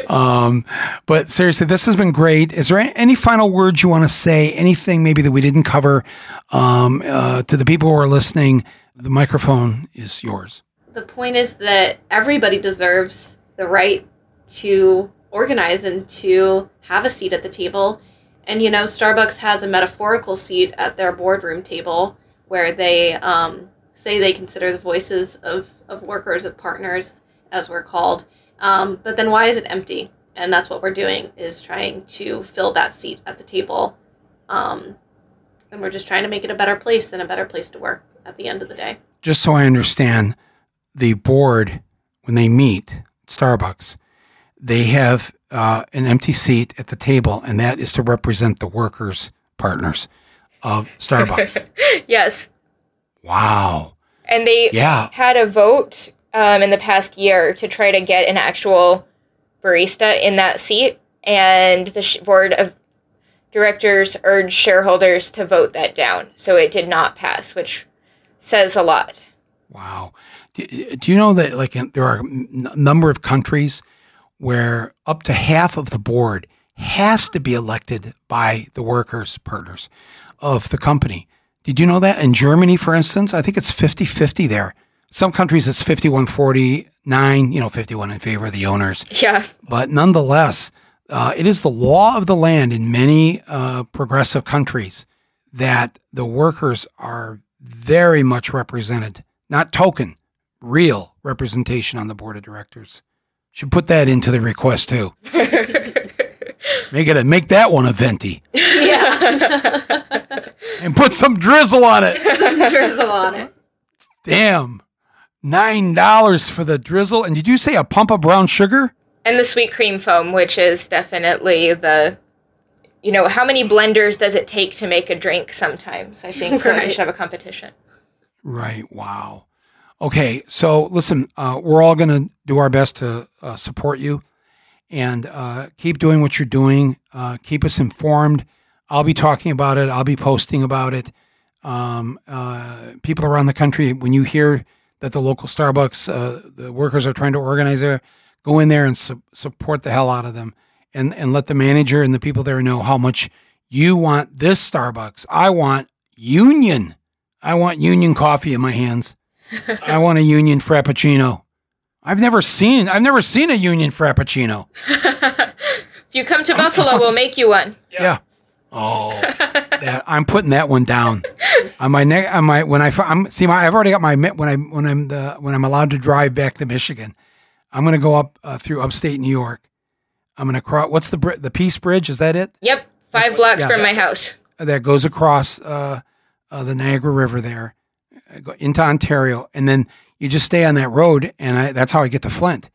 Um, but seriously, this has been great. Is there any final words you want to say? Anything maybe that we didn't cover um, uh, to the people who are listening? The microphone is yours. The point is that everybody deserves the right to organize and to have a seat at the table. And you know, Starbucks has a metaphorical seat at their boardroom table where they um, say they consider the voices of, of workers, of partners, as we're called. Um, but then why is it empty? And that's what we're doing is trying to fill that seat at the table. Um, and we're just trying to make it a better place and a better place to work at the end of the day. Just so I understand, the board when they meet at Starbucks, they have uh, an empty seat at the table, and that is to represent the workers' partners of Starbucks. yes. wow. And they Yeah. had a vote um, in the past year to try to get an actual barista in that seat, and the sh- board of directors urged shareholders to vote that down. So it did not pass, which says a lot. Wow. Do, do you know that like in, there are a number of countries where up to half of the board has to be elected by the workers partners of the company. Did you know that in Germany for instance, I think it's 50-50 there. Some countries it's 51-49, you know, 51 in favor of the owners. Yeah. But nonetheless, uh, it is the law of the land in many uh, progressive countries that the workers are very much represented, not token, real representation on the board of directors. Should put that into the request too. make it a, make that one a venti Yeah. and put some drizzle on it. Some drizzle on it. Damn, nine dollars for the drizzle. And did you say a pump of brown sugar? and the sweet cream foam, which is definitely the, you know, how many blenders does it take to make a drink? Sometimes I think that we should have a competition. Right. Wow. Okay. So listen, uh, we're all going to do our best to uh, support you and uh, keep doing what you're doing. Uh, keep us informed. I'll be talking about it. I'll be posting about it. Um, uh, people around the country, when you hear that the local Starbucks, uh, the workers are trying to organize there, go in there and su- support the hell out of them and, and let the manager and the people there know how much you want this Starbucks. I want union. I want union coffee in my hands. I want a union frappuccino. I've never seen I've never seen a union frappuccino. If you come to Buffalo, we'll make you one. Yeah. Oh, that, I'm putting that one down on my neck. On my when I I'm, see my I've already got my when I when I'm the when I'm allowed to drive back to Michigan. I'm gonna go up uh, through upstate New York. I'm gonna cross. What's the bri- the Peace Bridge? Is that it? Yep, five That's- blocks yeah, from that- my house. that goes across uh, uh, the Niagara River there into Ontario, and then you just stay on that road, and I, that's how I get to Flint.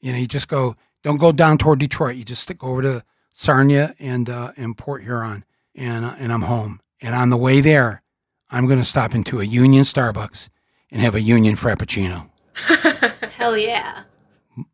You know, you just go, don't go down toward Detroit. You just stick over to Sarnia and uh, and Port Huron, and uh, and I'm home. And on the way there, I'm going to stop into a Union Starbucks and have a Union Frappuccino. Hell yeah.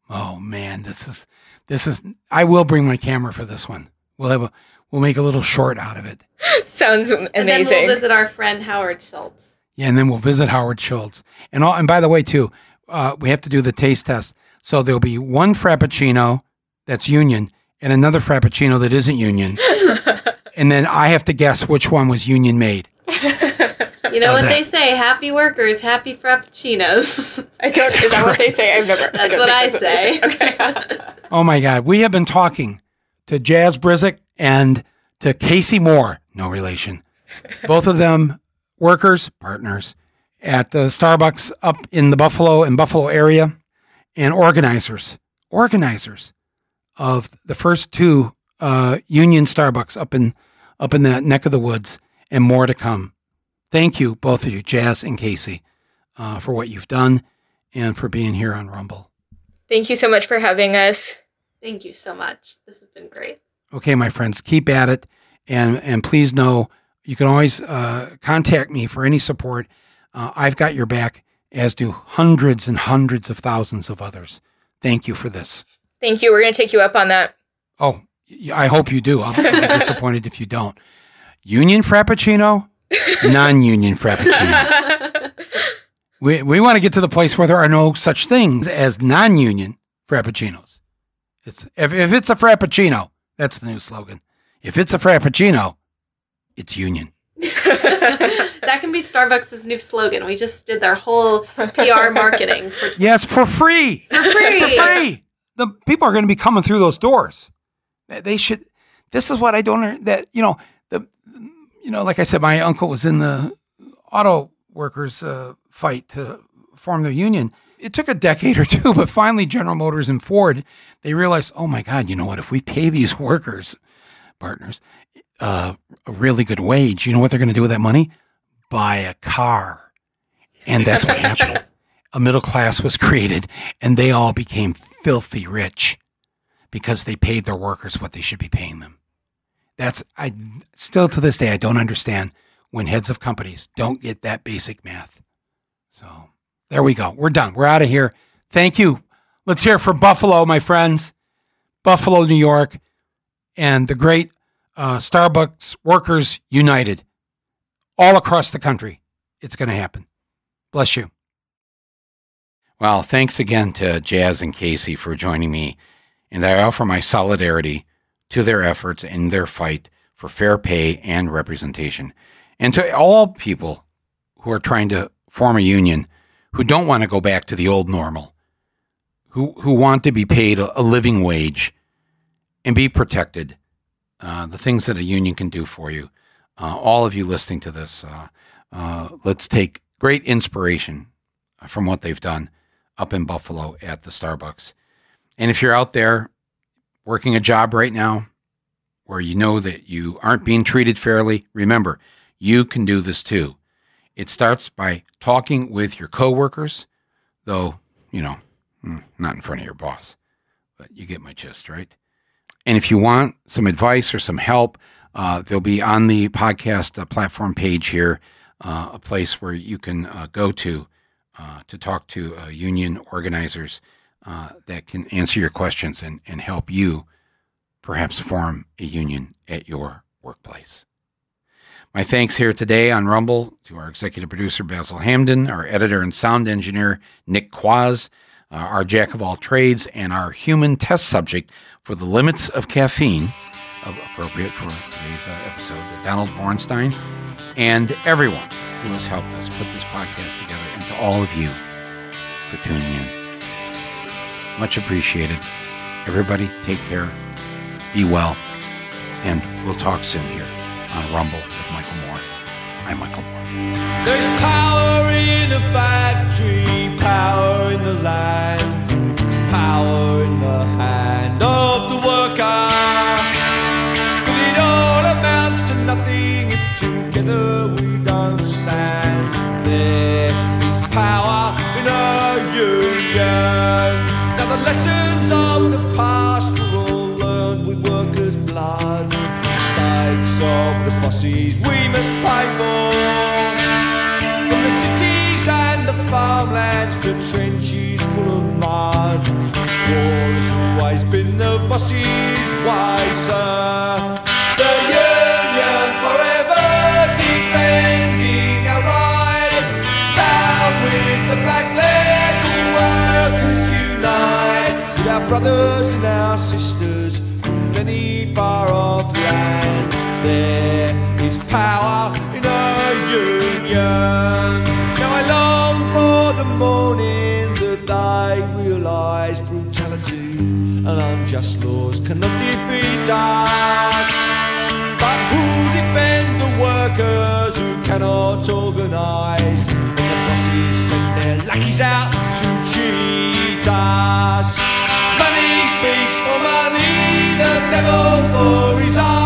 Oh man, this is this is. I will bring my camera for this one. We'll have a we'll make a little short out of it. Sounds amazing. And then we'll visit our friend Howard Schultz. Yeah, and then we'll visit Howard Schultz. And all, and by the way, too, uh, we have to do the taste test. So there'll be one Frappuccino that's Union and another Frappuccino that isn't Union. and then I have to guess which one was Union made. You know How's what that? they say? Happy workers, happy frappuccinos. I don't. Is that what they say? I've never. That's don't what I that's say. what they Okay. Oh my God, we have been talking to Jaz Brisack and to Casey Moore, no relation. Both of them workers, partners at the Starbucks up in the Buffalo and Buffalo area and organizers, organizers of the first two uh, Union Starbucks up in up in that neck of the woods and more to come. Thank you, both of you, Jaz and Casey, uh, for what you've done and for being here on Rumble. Thank you so much for having us. Thank you so much. This has been great. Okay, my friends, keep at it, and and please know you can always uh, contact me for any support. Uh, I've got your back, as do hundreds and hundreds of thousands of others. Thank you for this. Thank you. We're going to take you up on that. Oh, I hope you do. I'll be disappointed if you don't. Union Frappuccino, non-union Frappuccino. We we want to get to the place where there are no such things as non-union Frappuccinos. It's if, if it's a Frappuccino, that's the new slogan. If it's a Frappuccino, it's union. that can be Starbucks' new slogan. We just did their whole PR marketing for, Yes, for free. for free. For free. The people are going to be coming through those doors. They- They should. This is what I don't. under- That you know the, you know, like I said, my uncle was in the auto workers uh, fight to form their union. It took a decade or two, but finally, General Motors and Ford they realized, oh my God, you know what? If we pay these workers partners uh, a really good wage, you know what they're going to do with that money? Buy a car, and that's what happened. A middle class was created, and they all became filthy rich because they paid their workers what they should be paying them. That's I still to this day I don't understand when heads of companies don't get that basic math. So there we go. We're done. We're out of here. Thank you. Let's hear it for Buffalo, my friends. Buffalo, New York, and the great uh, Starbucks Workers United all across the country. It's going to happen. Bless you. Well, thanks again to Jaz and Casey for joining me, and I offer my solidarity to their efforts in their fight for fair pay and representation. And to all people who are trying to form a union who don't want to go back to the old normal, who, who want to be paid a, a living wage and be protected, uh, the things that a union can do for you. Uh, all of you listening to this, uh, uh, let's take great inspiration from what they've done up in Buffalo at the Starbucks. And if you're out there working a job right now where you know that you aren't being treated fairly, remember, you can do this too. It starts by talking with your coworkers, though, you know, mm, not in front of your boss. but you get my gist, right? And if you want some advice or some help, uh, they'll be on the podcast uh, platform page here, uh, a place where you can uh, go to uh, to talk to uh, union organizers that can answer your questions and, and help you perhaps form a union at your workplace. My thanks here today on Rumble to our executive producer, Basel Hamdan, our editor and sound engineer, Nick Quaz, our jack of all trades, and our human test subject for the limits of caffeine, appropriate for today's uh, episode, Donald Bornstein, and everyone who has helped us put this podcast together, and to all of you for tuning in. Much appreciated. Everybody, take care, be well, and we'll talk soon here on Rumble with Michael Moore. I'm Michael Moore. There's power power in a union. Now I long for the morning that they realise brutality and unjust laws cannot defeat us. But who'll defend the workers who cannot organise? And the bosses send their lackeys out to cheat us. Money speaks for money, the devil for his own.